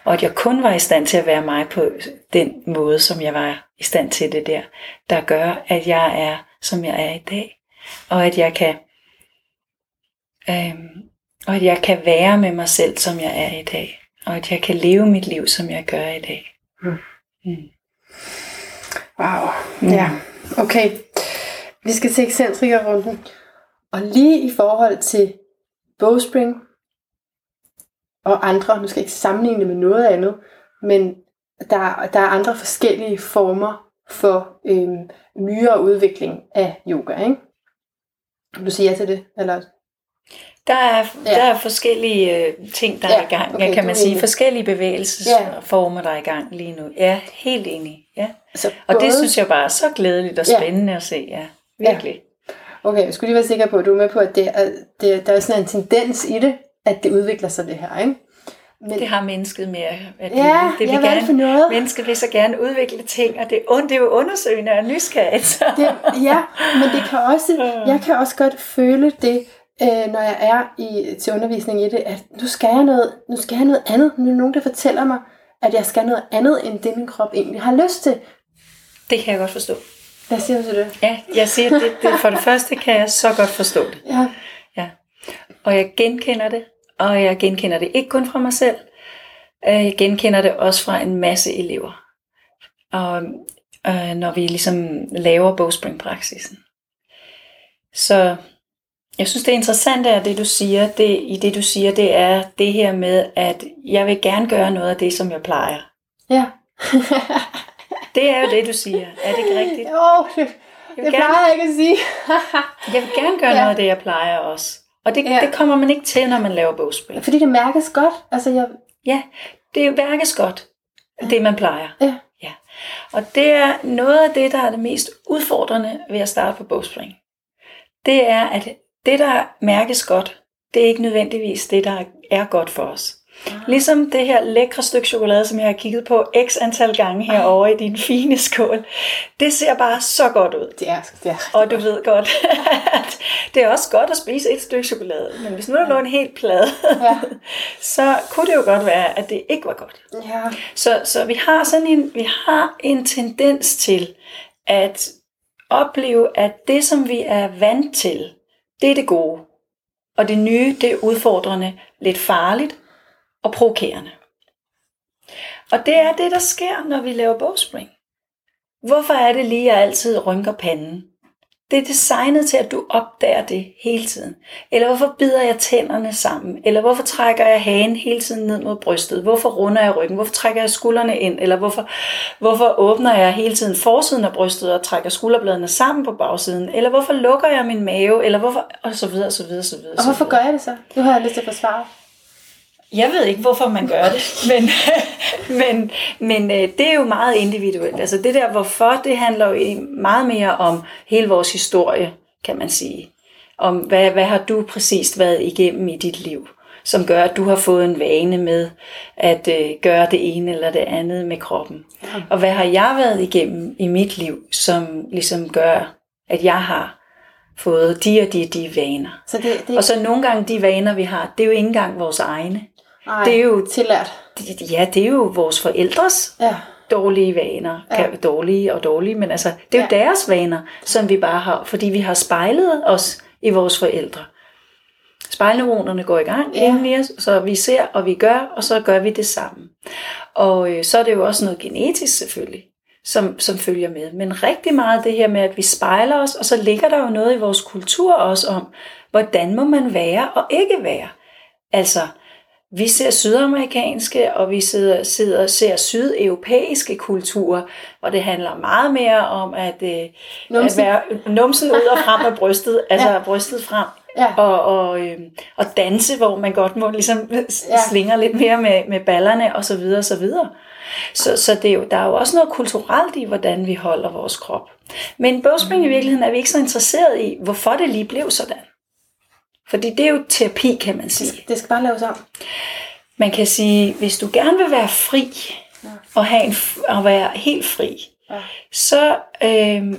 Og at jeg kun var i stand til at være mig på den måde, som jeg var i stand til det der, der gør, at jeg er, som jeg er i dag. Og at jeg kan, øh, og at jeg kan være med mig selv, som jeg er i dag. Og at jeg kan leve mit liv, som jeg gør i dag. Mm. Mm. Wow. Ja. Okay. Vi skal til ekscentrikerrunden. Og lige i forhold til bogspring og andre, nu skal jeg ikke sammenligne det med noget andet, men der, der er andre forskellige former for øhm, nyere udvikling af yoga, ikke? Vil du sige ja til det? Eller? Der er, Ja. der er forskellige øh, ting, der er Ja, i gang, okay, ja, kan man er sige. enig. Forskellige bevægelsesformer, der er i gang lige nu. Ja, helt enig. Ja. Altså, Og det både- synes jeg bare er så glædeligt og Ja. spændende at se. Ja, virkelig. Okay, jeg skulle lige være sikker på, at du er med på, at det er, det, der er sådan en tendens i det, at det udvikler sig det her, ikke? Men, Det har mennesket med at ja, det ja, vil hvad er det for gerne, noget? Mennesket vil så gerne udvikle ting, og det, er, det er jo undersøgende og nysgerrigt. så. Det, ja, men det kan også, jeg kan også godt føle det, øh, når jeg er i, til undervisning i det, at nu skal jeg noget, nu skal jeg noget andet. Nu er nogen, der fortæller mig, at jeg skal noget andet, end det min krop egentlig har lyst til. Det kan jeg godt forstå. Hvad siger du til det? Ja, jeg siger, det, det, for det første kan jeg så godt forstå det. Ja, Ja. Og jeg genkender det, og jeg genkender det ikke kun fra mig selv. Øh, Jeg genkender det også fra en masse elever. Og øh, når vi ligesom laver bogspringpraksisen. Så jeg synes, det interessante er det, du siger. Det, I det, du siger, det er det her med, at jeg vil gerne gøre noget af det, som jeg plejer. ja. Det er jo det, du siger. Er det ikke rigtigt? Jo, det, Jeg det vil, plejer gerne, jeg ikke at sige. jeg vil gerne gøre Ja. noget af det, jeg plejer også. Og det, Ja. det kommer man ikke til, når man laver bogspring. Fordi det mærkes godt. Altså, jeg, Ja, det værkes godt, det man plejer. Ja. ja. Og det er noget af det, der er det mest udfordrende ved at starte på bogspring. Det er, at det, der mærkes godt, det er ikke nødvendigvis det, der er godt for os. Ligesom det her lækre stykke chokolade, som jeg har kigget på x antal gange herovre i din fine skål. Det ser bare så godt ud. Det er, det er Og du ved godt, at det er også godt at spise et stykke chokolade. Men hvis nu der lå en helt plade, Ja. så kunne det jo godt være, at det ikke var godt. Ja. Så, så vi har sådan en, vi har en tendens til at opleve, at det, som vi er vant til, det er det gode. Og det nye, det er udfordrende, lidt farligt og provokerende. Og det er det, der sker, når vi laver bogspring. Hvorfor er det lige, at jeg altid rynker panden? Det er designet til, at du opdager det hele tiden. Eller hvorfor bider jeg tænderne sammen? Eller hvorfor trækker jeg hagen hele tiden ned mod brystet? Hvorfor runder jeg ryggen? Hvorfor trækker jeg skuldrene ind? Eller hvorfor, hvorfor åbner jeg hele tiden forsiden af brystet og trækker skulderbladene sammen på bagsiden? Eller hvorfor lukker jeg min mave? Eller hvorfor... Og så videre, så videre, så videre. Og så hvorfor videre. gør jeg det så? Nu har jeg lyst til at forsvare. Jeg ved ikke, hvorfor man gør det, men, men, men øh, det er jo meget individuelt. Altså det der hvorfor, det handler jo meget mere om hele vores historie, kan man sige. Om hvad, hvad har du præcist været igennem i dit liv, som gør, at du har fået en vane med at øh, gøre det ene eller det andet med kroppen. Og hvad har jeg været igennem i mit liv, som ligesom gør, at jeg har fået de og de, de vaner. Så det, det Og så nogle gange de vaner, vi har, det er jo ikke engang vores egne. Nej, det er jo- tillært. Det- Ja, det er jo vores forældres Ja. dårlige vaner. Ja. Dårlige og dårlige, men altså, det er jo Ja. deres vaner, som vi bare har, fordi vi har spejlet os i vores forældre. Spejlneuronerne går i gang ja. inden i os, så vi ser, og vi gør, og så gør vi det sammen. Og øh, så er det jo også noget genetisk selvfølgelig, som, som følger med. Men rigtig meget det her med, at vi spejler os, og så ligger der jo noget i vores kultur også om, hvordan må man være og ikke være. Altså, vi ser sydamerikanske, og vi sidder, sidder, ser sydeuropæiske kulturer, og det handler meget mere om at, øh, at Numsen. være numsen ud og frem af brystet, altså Ja. brystet frem, Ja. og, og, øh, og danse, hvor man godt må ligesom Ja. ja. slinger lidt mere med, med ballerne og så videre og så videre. Så, så det er jo, der er jo også noget kulturelt i, hvordan vi holder vores krop. Men bogspring i virkeligheden er vi ikke så interesseret i, hvorfor det lige blev sådan. Fordi det er jo terapi, kan man sige. Det skal bare laves om. Man kan sige, hvis du gerne vil være fri, og, have en, og være helt fri, Ja. så øh,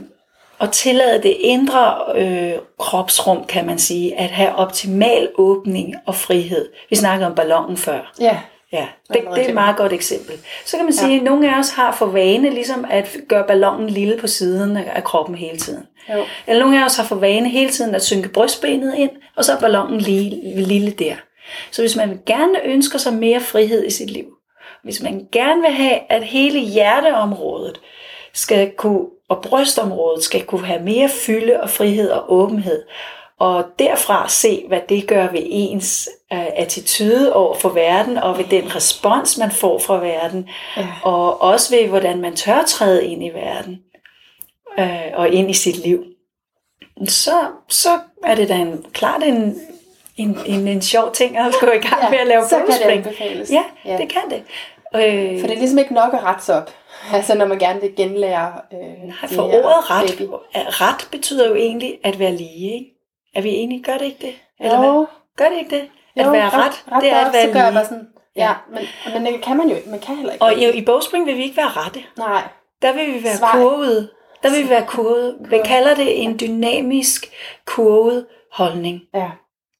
og tillade det indre øh, kropsrum, kan man sige, at have optimal åbning og frihed. Vi snakkede om ballonen før. Ja. Ja, det, det er et meget godt eksempel. Så kan man sige, at nogle af os har for vane ligesom at gøre ballonen lille på siden af kroppen hele tiden. Jo. Eller nogle af os har for vane hele tiden at synke brystbenet ind, og så er ballonen lille, lille der. Så hvis man gerne ønsker sig mere frihed i sit liv, hvis man gerne vil have, at hele hjerteområdet skal kunne, og brystområdet skal kunne have mere fylde og frihed og åbenhed, og derfra se, hvad det gør ved ens attitude over for verden, og ved den respons, man får fra verden, Ja. og også ved, hvordan man tør træde ind i verden, øh, og ind i sit liv, så, så er det da en, klart en, en, en, en sjov ting at gå i gang Ja, med at lave så kan det. Ja, Ja. det kan det. Øh, For det er ligesom ikke nok at rette op. Altså når man gerne vil genlære øh, nej, for ordet ret, baby. ret betyder jo egentlig at være lige. Ikke? Er vi enige? Gør det ikke det? Eller hvad? Jo, Gør det ikke det? At jo, være ret, ret det er at være så gør jeg bare sådan, ja, men, men det kan man jo man kan heller ikke. Og i, i bogspring vil vi ikke være rette. Nej, Der vil vi være Svar. kurvede. Der vil vi være kurvede. Vi kalder det en dynamisk kurvet holdning. ja.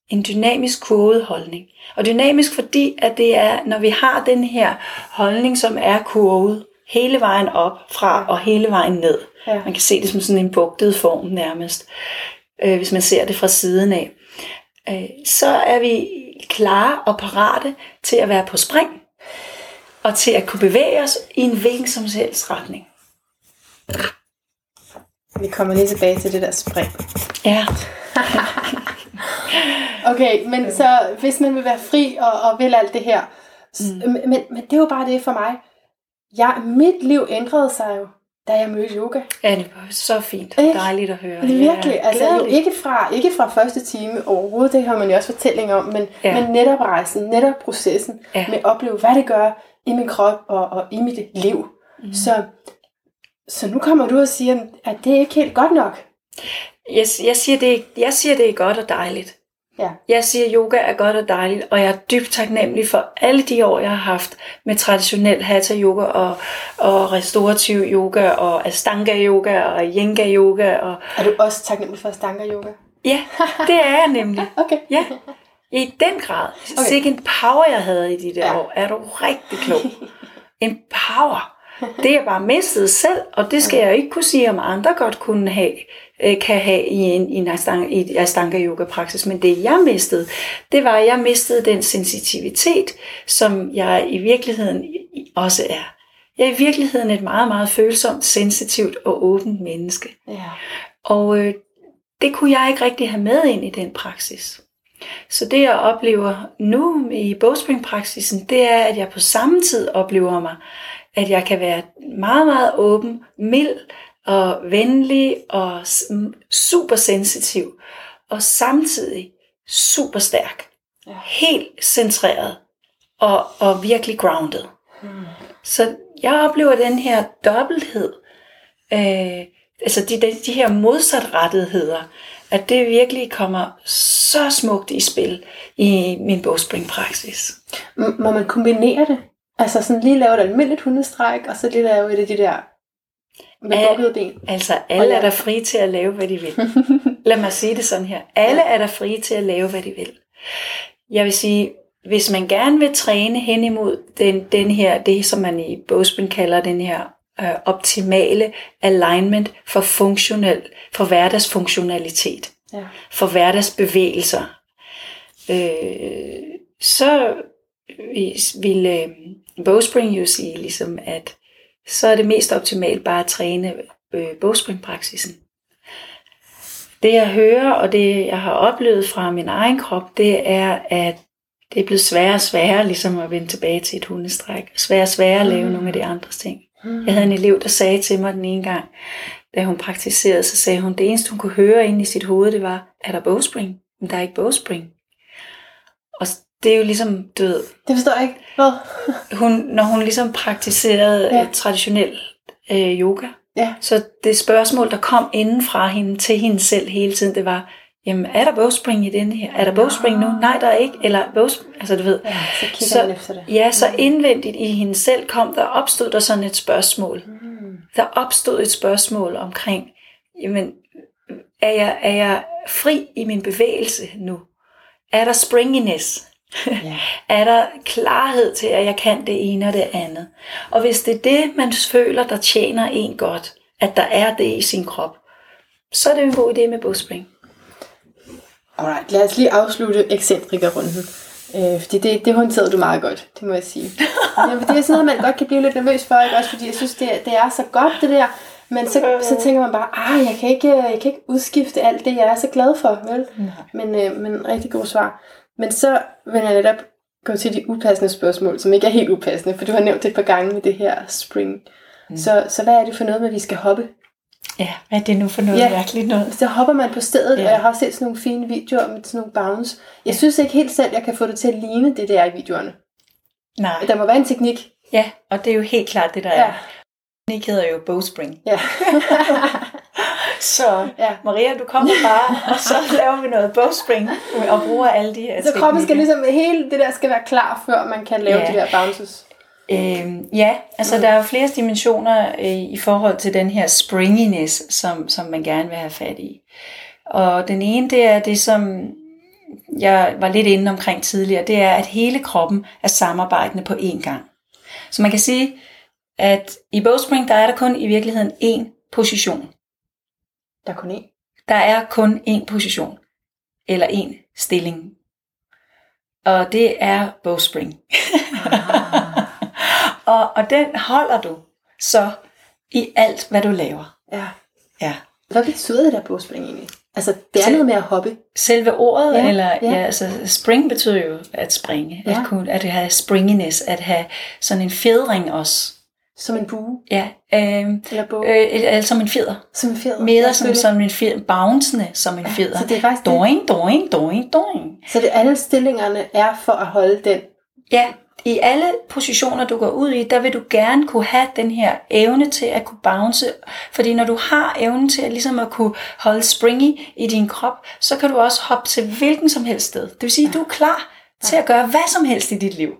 En dynamisk kurvet holdning. Og dynamisk fordi, at det er, når vi har den her holdning, som er kurvet hele vejen op fra og hele vejen ned. Ja. Man kan se det som sådan en bugtet form nærmest, øh, hvis man ser det fra siden af. Øh, så er vi klare og parate til at være på spring, og til at kunne bevæge os i en hvilken som helst retning. Vi kommer lige tilbage til det der spring. Ja, Okay, men så hvis man vil være fri og, og vil alt det her, mm. men, men, det er jo bare det for mig. Jeg, mit liv ændrede sig jo, da jeg mødte yoga. ja det var så fint. Ikke? Dejligt at høre. Det er virkelig, Ja, altså jo ikke fra, ikke fra første time overhovedet, det har man jo også fortælling om, men, ja. Men netop rejsen, netop processen. Ja. med at opleve, hvad det gør i min krop og, og i mit liv. Mm. Så, så nu kommer du og siger, at det er ikke helt godt nok. Jeg, jeg, siger det, jeg siger, det er godt og dejligt. Ja. Jeg siger, yoga er godt og dejligt, og jeg er dybt taknemmelig for alle de år, jeg har haft med traditionel hatha yoga og, og restaurativ yoga og astanga yoga og yin yoga. Og, Er du også taknemmelig for Astanga yoga? ja, det er jeg nemlig. Okay. Ja, i den grad. Okay. Sikke en power, jeg havde i de der ja. år. Er du rigtig klog? En power. Det jeg bare mistet selv, og det skal jeg ikke kunne sige, om andre godt kunne have, øh, kan have i en, i en Astanga, yoga praksis. Men det jeg mistede, det var, at jeg mistede den sensitivitet, som jeg i virkeligheden også er. Jeg er i virkeligheden et meget, meget følsomt, sensitivt og åbent menneske. Ja. Og øh, det kunne jeg ikke rigtig have med ind i den praksis. Så det jeg oplever nu i bogspringpraksisen, det er, at jeg på samme tid oplever mig, at jeg kan være meget, meget åben, mild og venlig og super sensitiv, og samtidig super stærk. Ja. Helt centreret og, og virkelig grounded. Hmm. Så jeg oplever den her dobbelthed, øh, altså de, de, de her modsatrettigheder, at det virkelig kommer så smukt i spil i min bogspringpraksis. M- Må man kombinere det? Altså sådan lige lave et almindeligt hundestræk, og så lige lave et af de der med bukkede ben. Altså, alle er der frie til at lave, hvad de vil. Lad mig sige det sådan her. Alle er der frie til at lave, hvad de vil. Jeg vil sige, hvis man gerne vil træne hen imod den, den her, det som man i bogspring kalder den her øh, optimale alignment for funktionel, for hverdagsfunktionalitet, Ja. for hverdagsbevægelser, øh, så vil øh, bogspring jo sige ligesom, at så er det mest optimalt bare at træne øh, bogspringpraksisen. Det jeg hører, og det jeg har oplevet fra min egen krop, det er, at det er blevet sværere og sværere ligesom at vende tilbage til et hundestræk. Sværere og sværere at lave Mm. nogle af de andre ting. Hmm. Jeg havde en elev, der sagde til mig den ene gang, da hun praktiserede, så sagde hun, det eneste hun kunne høre ind i sit hoved, det var, er der bogspring? Men der er ikke bogspring. Det er jo ligesom, ved, Det forstår jeg ikke. Hvad? hun, når hun ligesom praktiserede Ja. ja. traditionel øh, yoga, Ja. så det spørgsmål, der kom inden fra hende til hende selv hele tiden, det var, jamen er der bogspring i denne her? Er der bogspring nu? Nej, der er ikke. Eller bogsp- altså du ved. Ja, så kigger Så- efter det. Ja, så indvendigt i hende selv kom, der opstod der sådan et spørgsmål. Hmm. Der opstod et spørgsmål omkring, jamen, er jeg, er jeg fri i min bevægelse nu? Er der springiness? Ja. er der klarhed til, at jeg kan det ene og det andet? Og hvis det er det, man føler, der tjener en godt, at der er det i sin krop, så er det en god idé med bogspring. Alright, lad os lige afslutte ekscentrikerrunden. Øh, fordi det, det håndterede du meget godt, det må jeg sige. ja, det er sådan noget, man godt kan blive lidt nervøs for, ikke? også fordi jeg synes, det, er- det er så godt det der. Men så, så tænker man bare, ah, jeg kan, ikke, jeg kan ikke udskifte alt det, jeg er så glad for, vel? Men, øh, men rigtig god svar. Men så vil jeg netop gå til de upassende spørgsmål, som ikke er helt upassende, for du har nævnt det et par gange med det her spring. Mm. Så, så hvad er det for noget med, at vi skal hoppe? Ja, hvad er det nu for noget Ja. mærkeligt noget? Så hopper man på stedet, ja. Og jeg har set sådan nogle fine videoer med sådan nogle bounce. Jeg synes ikke helt selv, jeg kan få det til at ligne det, der er i videoerne. Nej. Der må være en teknik. Ja, og det er jo helt klart det, der Ja. er. Teknik hedder jo bogspring. Ja. Så ja. Maria, du kommer bare, og så laver vi noget bogspring og bruger alle de her Så kroppen skal ligesom, hele det der skal være klar, før man kan lave Ja. de der bounces. Øhm, ja, altså Mm. der er jo flere dimensioner øh, i forhold til den her springiness, som, som man gerne vil have fat i. Og den ene, det er det, som jeg var lidt inde omkring tidligere, det er, at hele kroppen er samarbejdende på én gang. Så man kan sige, at i bogspring, der er der kun i virkeligheden én position. Der er kun én. Der er kun én position, eller én stilling. Og det er bogspring. og, og den holder du så i alt, hvad du laver. Ja. Ja. Hvad betyder det der bogspring egentlig? Altså, det er Så- noget med at hoppe. Selve ordet, ja, eller ja. ja. altså spring betyder jo at springe, Ja. at, kunne, at have springiness, at have sådan en fjedring også. Som en bue. Ja, øh, Eller bog. øh, eller som en fjeder. som en fjeder. Mere Ja, som, som en fjeder, bouncende som en fjeder. Så det er faktisk det. Doing, doing, doing, doing. Så det alle stillingerne er for at holde den. Ja, i alle positioner, du går ud i, der vil du gerne kunne have den her evne til at kunne bounce. Fordi når du har evnen til at, ligesom at kunne holde springy i din krop, så kan du også hoppe til hvilken som helst sted. Det vil sige, at du er klar til at gøre hvad som helst i dit liv.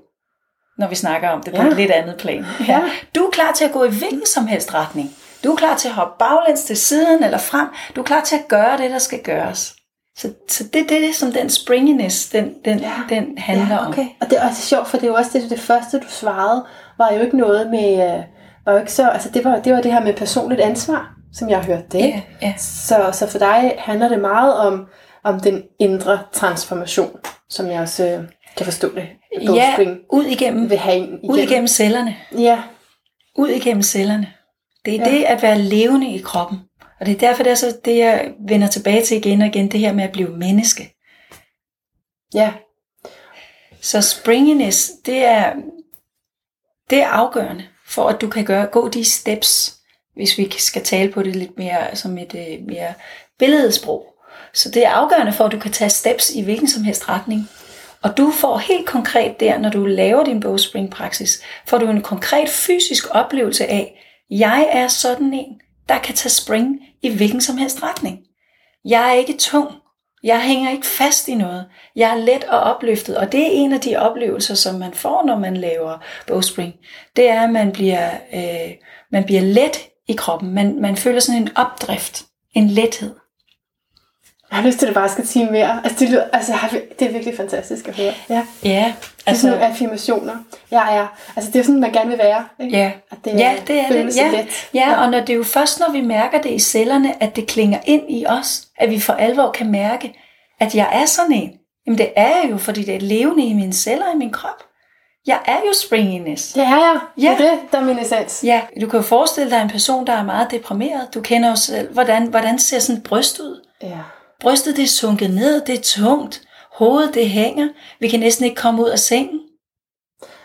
Når vi snakker om det på Ja. et lidt andet plan. Ja. Du er klar til at gå i hvilken som helst retning. Du er klar til at hoppe baglæns til siden eller frem. Du er klar til at gøre det, der skal gøres. Så, så det er det, som den springiness, den, den, Ja. den handler ja, okay. Og det er også sjovt, for det er jo også det, det første, du svarede, var jo ikke noget med, øh, var jo ikke så, altså det var, det var det her med personligt ansvar, som jeg hørte det. om. Ja, ja. Så, så for dig handler det meget om, om den indre transformation, som jeg også øh, kan forstå det. ja, ud igennem, vil have en ud igennem cellerne. Ja, Ud igennem cellerne. Det er ja. det at være levende i kroppen. Og det er derfor, det er så det, jeg vender tilbage til igen og igen, det her med at blive menneske. ja, Så springiness, det er, det er afgørende for, at du kan gøre, gå de steps, hvis vi skal tale på det lidt mere som et øh, mere billedsprog. Så det er afgørende for, at du kan tage steps i hvilken som helst retning. Og du får helt konkret der, når du laver din bogspring-praksis, får du en konkret fysisk oplevelse af, jeg er sådan en, der kan tage spring i hvilken som helst retning. Jeg er ikke tung. Jeg hænger ikke fast i noget. Jeg er let og opløftet, og det er en af de oplevelser, som man får, når man laver bowspring. Det er, at man bliver, øh, man bliver let i kroppen. Man, man føler sådan en opdrift, en lethed jeg har lyst til, at du bare skal sige mere. Altså, det, lyder, altså, det er virkelig fantastisk at høre. Ja. Ja, Det er sådan altså, nogle affirmationer. Jeg er, altså det er sådan, man gerne vil være. Ikke? ja. At det, Ja, det er det. Ja, let. ja, og når det er jo først, når vi mærker det i cellerne, at det klinger ind i os, at vi for alvor kan mærke, at jeg er sådan en. Jamen det er jeg jo, fordi det er levende i mine celler i min krop. Jeg er jo springiness. Det er jeg. Ja. Det er det, der er min essens. Ja, du kan jo forestille dig en person, der er meget deprimeret. Du kender jo selv, hvordan, hvordan ser sådan et bryst ud. Ja. Brystet det er sunket ned, det er tungt. Hovedet det hænger. Vi kan næsten ikke komme ud af sengen.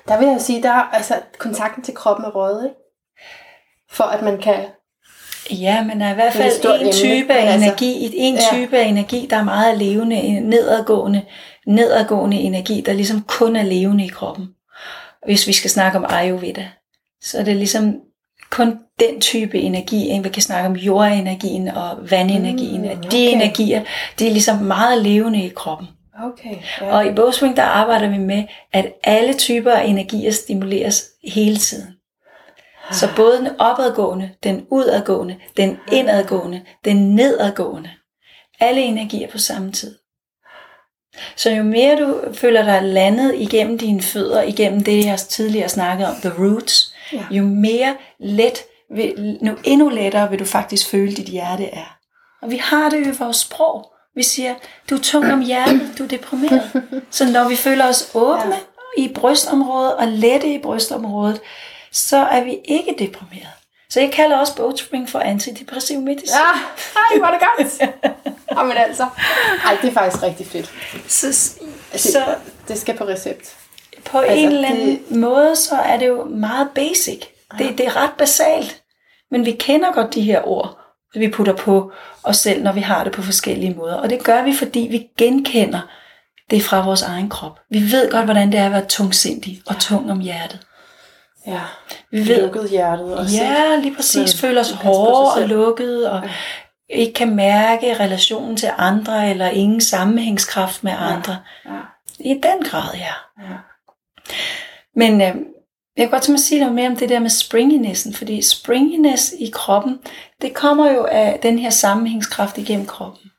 Der vil jeg sige, der er altså kontakten til kroppen er røget, ikke? For at man kan... Ja, men der er i hvert er fald en emne, type af altså- energi, en Ja. type af energi, der er meget levende, en nedadgående, nedadgående energi, der ligesom kun er levende i kroppen. Hvis vi skal snakke om Ayurveda, så er det ligesom kun den type energi, vi kan snakke om jordenergien og vandenergien, Mm, at de okay. energier, de er ligesom meget levende i kroppen. Okay. Og i Bogswing, der arbejder vi med, at alle typer af energier stimuleres hele tiden. Så både den opadgående, den udadgående, den indadgående, den nedadgående. Alle energier på samme tid. Så jo mere du føler dig landet igennem dine fødder, igennem det, jeg tidligere snakkede om, the roots, Ja. jo mere let, vil, nu endnu lettere vil du faktisk føle, dit hjerte er. Og vi har det jo i vores sprog. Vi siger, du er tung om hjertet, du er deprimeret. Så når vi føler os åbne ja. i brystområdet og lette i brystområdet, så er vi ikke deprimeret. Så jeg kalder også bogspring for antidepressiv medicin. Ja, ej, hvor er det godt. Jamen altså. Ej, det er faktisk rigtig fedt. Så, Altså, så Det skal på recept. På Altså, en eller anden måde, så er det jo meget basic. Det, det er ret basalt. Men vi kender godt de her ord, vi putter på os selv, når vi har det på forskellige måder. Og det gør vi, fordi vi genkender det fra vores egen krop. Vi ved godt, hvordan det er at være tungsindig og tung om hjertet. Ja. Vi ved, Lukket hjertet også. ja, lige præcis. Så Føler os hårde og lukket, og ikke kan mærke relationen til andre, eller ingen sammenhængskraft med andre. Ja. I den grad, ja. ja. Men øh, jeg kan godt tænke mig at sige noget mere om det der med springinessen, fordi springiness i kroppen, det kommer jo af den her sammenhængskraft igennem kroppen.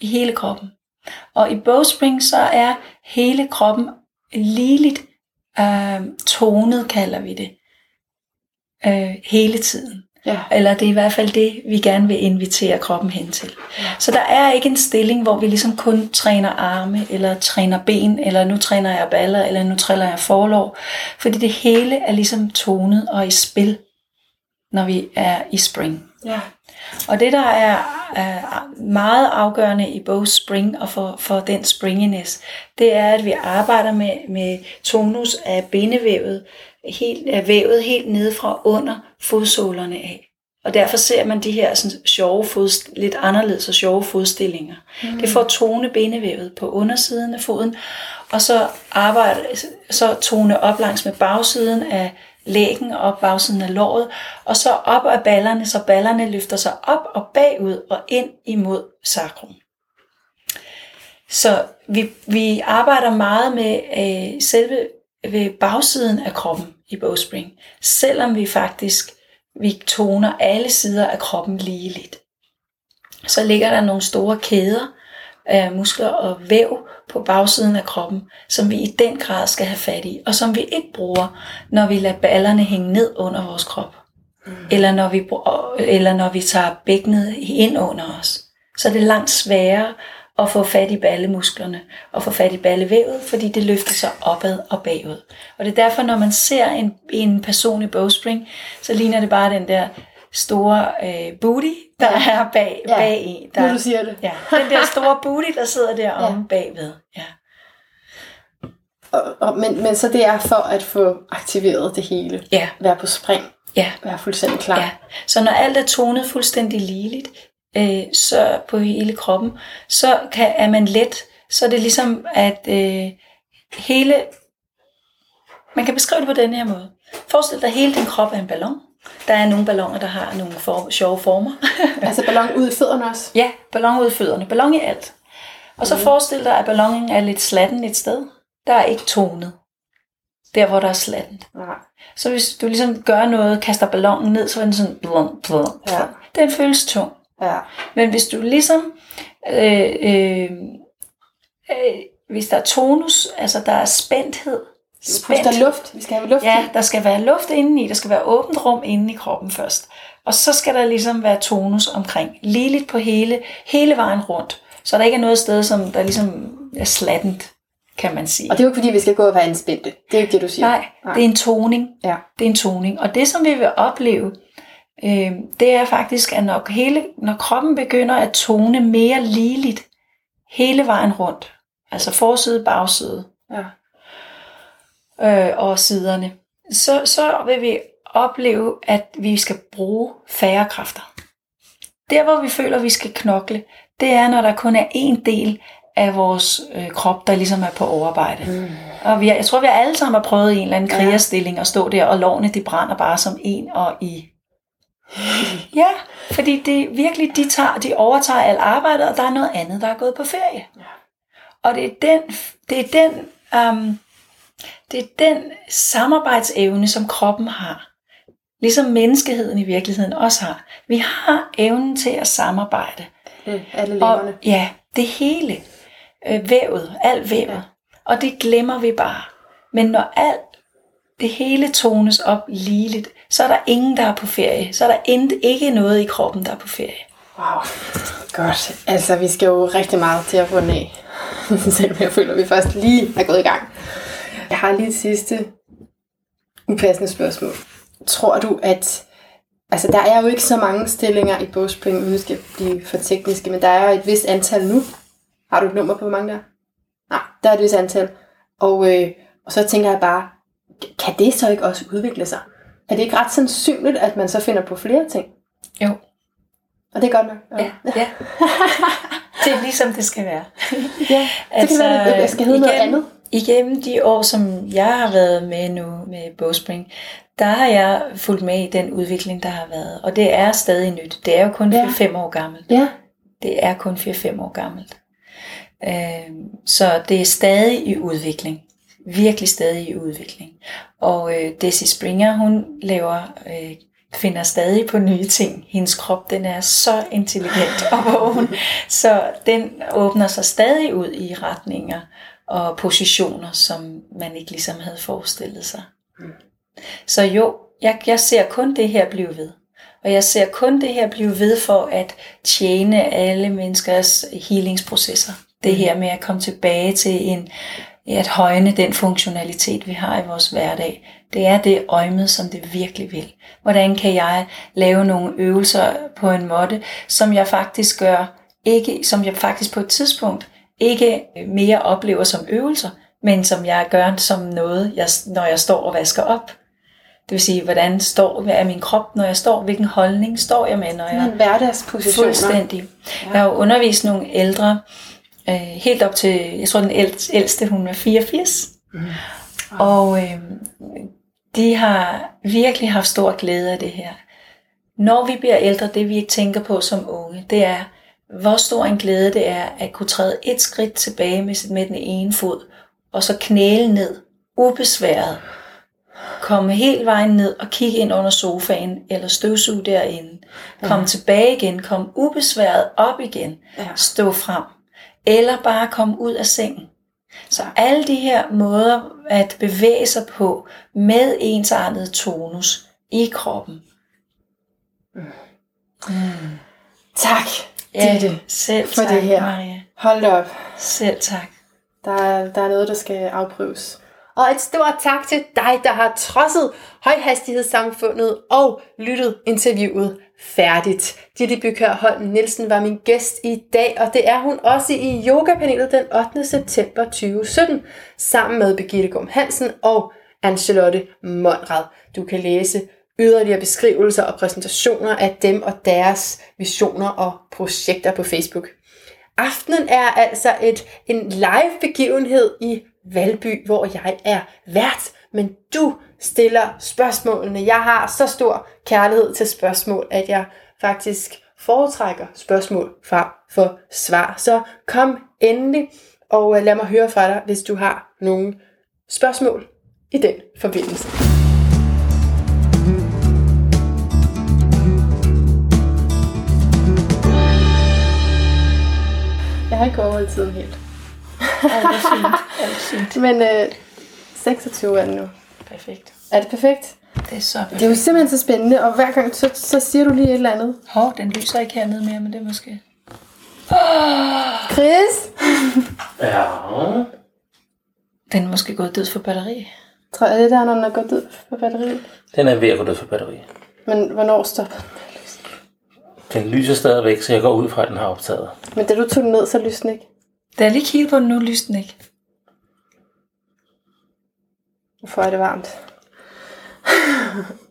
I hele kroppen. Og i bowspring, så er hele kroppen ligeligt øh, tonet, kalder vi det. Øh, hele tiden. Ja. Eller det er i hvert fald det, vi gerne vil invitere kroppen hen til. Ja. Så der er ikke en stilling, hvor vi ligesom kun træner arme, eller træner ben, eller nu træner jeg baller, eller nu træner jeg forlov. Fordi det hele er ligesom tonet og i spil, når vi er i spring. Ja. Og det, der er, er meget afgørende i både spring og for, for den springiness, det er, at vi arbejder med, med tonus af bindevævet, helt, af vævet helt nede fra under fodsålerne af. Og derfor ser man de her sådan, sjove fod, lidt anderledes og sjove fodstillinger. Mm. Det får tone benevævet på undersiden af foden, og så arbejde, så tone op langs med bagsiden af lægen og bagsiden af låret, og så op af ballerne, så ballerne løfter sig op og bagud og ind imod sacrum. Så vi, vi arbejder meget med øh, selve ved bagsiden af kroppen i bowspring, selvom vi faktisk vi toner alle sider af kroppen ligeligt. Så ligger der nogle store kæder af muskler og væv på bagsiden af kroppen, som vi i den grad skal have fat i, og som vi ikke bruger, når vi lader ballerne hænge ned under vores krop. Mm. Eller, når vi, eller når vi tager bækkenet ind under os. Så det er langt sværere at få fat i ballemusklerne og få fat i ballevævet, fordi det løfter sig opad og bagud. Og det er derfor, når man ser en, en person i bowspring, så ligner det bare den der store øh, booty, der ja. er bag, ja. bag i. Der, nu du siger det. Ja, den der store booty, der sidder der om ja. bagved. Ja. Og, og, men, men så det er for at få aktiveret det hele. Ja. Være på spring. Ja. Være fuldstændig klar. Ja. Så når alt er tonet fuldstændig ligeligt, øh, så på hele kroppen, så kan, er man let. Så er det ligesom, at øh, hele... Man kan beskrive det på den her måde. Forestil dig, at hele din krop er en ballon. Der er nogle balloner, der har nogle for, sjove former. altså ballon ud i fødderne også? Ja, ballon ud i fødderne. Ballon i alt. Og så mm. forestil dig, at ballonen er lidt slatten et sted. Der er ikke tonet. Der, hvor der er slatten. Nej. Så hvis du ligesom gør noget, kaster ballonen ned, så er den sådan blum, blum, Ja. Den føles tung. Ja. Men hvis du ligesom, øh, øh, øh, hvis der er tonus, altså der er spændthed, Spændt. Der er luft. Vi skal have luft Ja, der skal være luft indeni. Der skal være åbent rum inde i kroppen først. Og så skal der ligesom være tonus omkring. Ligeligt på hele, hele vejen rundt. Så der ikke er noget sted, som der ligesom er slattent, kan man sige. Og det er jo ikke fordi, vi skal gå og være anspændte. Det er ikke det, du siger. Nej, Nej. det er en toning. Ja. Det er en toning. Og det, som vi vil opleve, øh, det er faktisk, at når, hele, når kroppen begynder at tone mere ligeligt hele vejen rundt, altså forside, bagside, Ja. øh, og siderne, så, så vil vi opleve, at vi skal bruge færre kræfter. Der, hvor vi føler, at vi skal knokle, det er, når der kun er en del af vores øh, krop, der ligesom er på overarbejde. Mm. Og vi, jeg tror, vi alle sammen har prøvet en eller anden krigerstilling og stå der, og lårene de brænder bare som en og i. Ja, fordi det virkelig, de, tager, de overtager alt arbejdet, og der er noget andet, der er gået på ferie. Ja. Og det er den, det er den, um, det er den samarbejdsevne, som kroppen har. Ligesom menneskeheden i virkeligheden også har. Vi har evnen til at samarbejde. Mm. Alle Og, lemmerne. ja, det hele. Øh, vævet, alt vævet. Ja. Og det glemmer vi bare. Men når alt det hele tones op ligeligt, så er der ingen, der er på ferie. Så er der intet, ikke noget i kroppen, der er på ferie. Wow. Godt. Altså, vi skal jo rigtig meget til at få den af. Selvom jeg føler, at vi først lige er gået i gang. Jeg har lige et sidste upassende spørgsmål. Tror du, at... Altså, der er jo ikke så mange stillinger i bogspring, uden at skal blive for tekniske, men der er jo et vist antal nu. Har du et nummer på, hvor mange der er? Nej, der er et vist antal. Og, øh, og så tænker jeg bare, kan det så ikke også udvikle sig? Er det ikke ret sandsynligt, at man så finder på flere ting? Jo. Og det er godt nok. Ja, ja. det er ligesom det skal være. ja. Så kan det være, at det skal hedde noget andet. Igennem de år, som jeg har været med nu med Bogspring, der har jeg fulgt med i den udvikling, der har været. Og det er stadig nyt. Det er jo kun Ja. 4-5 år gammelt. Ja. Det er kun 4-5 år gammelt. Øh, så det er stadig i udvikling. Virkelig stadig i udvikling. Og øh, Desi Springer, hun laver, øh, finder stadig på nye ting. Hendes krop, den er så intelligent og vågen. Så den åbner sig stadig ud i retninger og positioner, som man ikke ligesom havde forestillet sig. Så jo, jeg, jeg ser kun det her blive ved. Og jeg ser kun det her blive ved for at tjene alle menneskers healingsprocesser. Det her med at komme tilbage til en, at højne den funktionalitet, vi har i vores hverdag. Det er det øjmet, som det virkelig vil. Hvordan kan jeg lave nogle øvelser på en måde, som jeg faktisk gør, ikke, som jeg faktisk på et tidspunkt ikke mere oplever som øvelser, men som jeg gør som noget, jeg, når jeg står og vasker op. Det vil sige, hvordan står er min krop, når jeg står? Hvilken holdning står jeg med, når jeg... Men hverdagspositioner. Fuldstændig. Jeg har jo undervist nogle ældre, øh, helt op til, jeg tror den ældste, hun er 84. Mm. Og øh, de har virkelig haft stor glæde af det her. Når vi bliver ældre, det vi ikke tænker på som unge, det er, hvor stor en glæde det er at kunne træde et skridt tilbage med, med den ene fod, og så knæle ned, ubesværet, komme helt vejen ned og kigge ind under sofaen, eller støvsuge derinde, komme ja. tilbage igen, komme ubesværet op igen, ja. stå frem, eller bare komme ud af sengen. Så alle de her måder at bevæge sig på med ensartet tonus i kroppen. Mm. Mm. Tak, ja, det selv for tak, det her. Maria. Hold op. Selv tak. Der er, der er noget, der skal afprøves. Og et stort tak til dig, der har trodset højhastighedssamfundet og lyttet interviewet færdigt. Ditte Bykør Holm Nielsen var min gæst i dag, og det er hun også i yogapanelet den 8. september 2017, sammen med Birgitte Gum Hansen og Anne-Charlotte Monrad. Du kan læse yderligere beskrivelser og præsentationer af dem og deres visioner og projekter på Facebook. Aftenen er altså et, en live begivenhed i Valby, hvor jeg er vært, men du stiller spørgsmålene. Jeg har så stor kærlighed til spørgsmål, at jeg faktisk foretrækker spørgsmål frem for svar. Så kom endelig og øh, lad mig høre fra dig, hvis du har nogle spørgsmål i den forbindelse. Jeg har ikke overholdt tiden helt. Er fint. Fint. Men øh, 26 er det nu. Perfekt. Er det perfekt? Det er så perfekt. Det er jo simpelthen så spændende, og hver gang så, så siger du lige et eller andet. Hov, den lyser ikke hernede mere, men det er måske... Chris? Ja. Den er måske gået død for batteri. Tror jeg, det er der, når den er gået ud på batteriet. Den er ved at gå død for batteri. Men hvornår stopper den? Den lyser stadigvæk, så jeg går ud fra, at den har optaget. Men da du tog den ned, så lyste den ikke. Da jeg lige kiggede på den nu, lyste den ikke. Hvorfor er det varmt?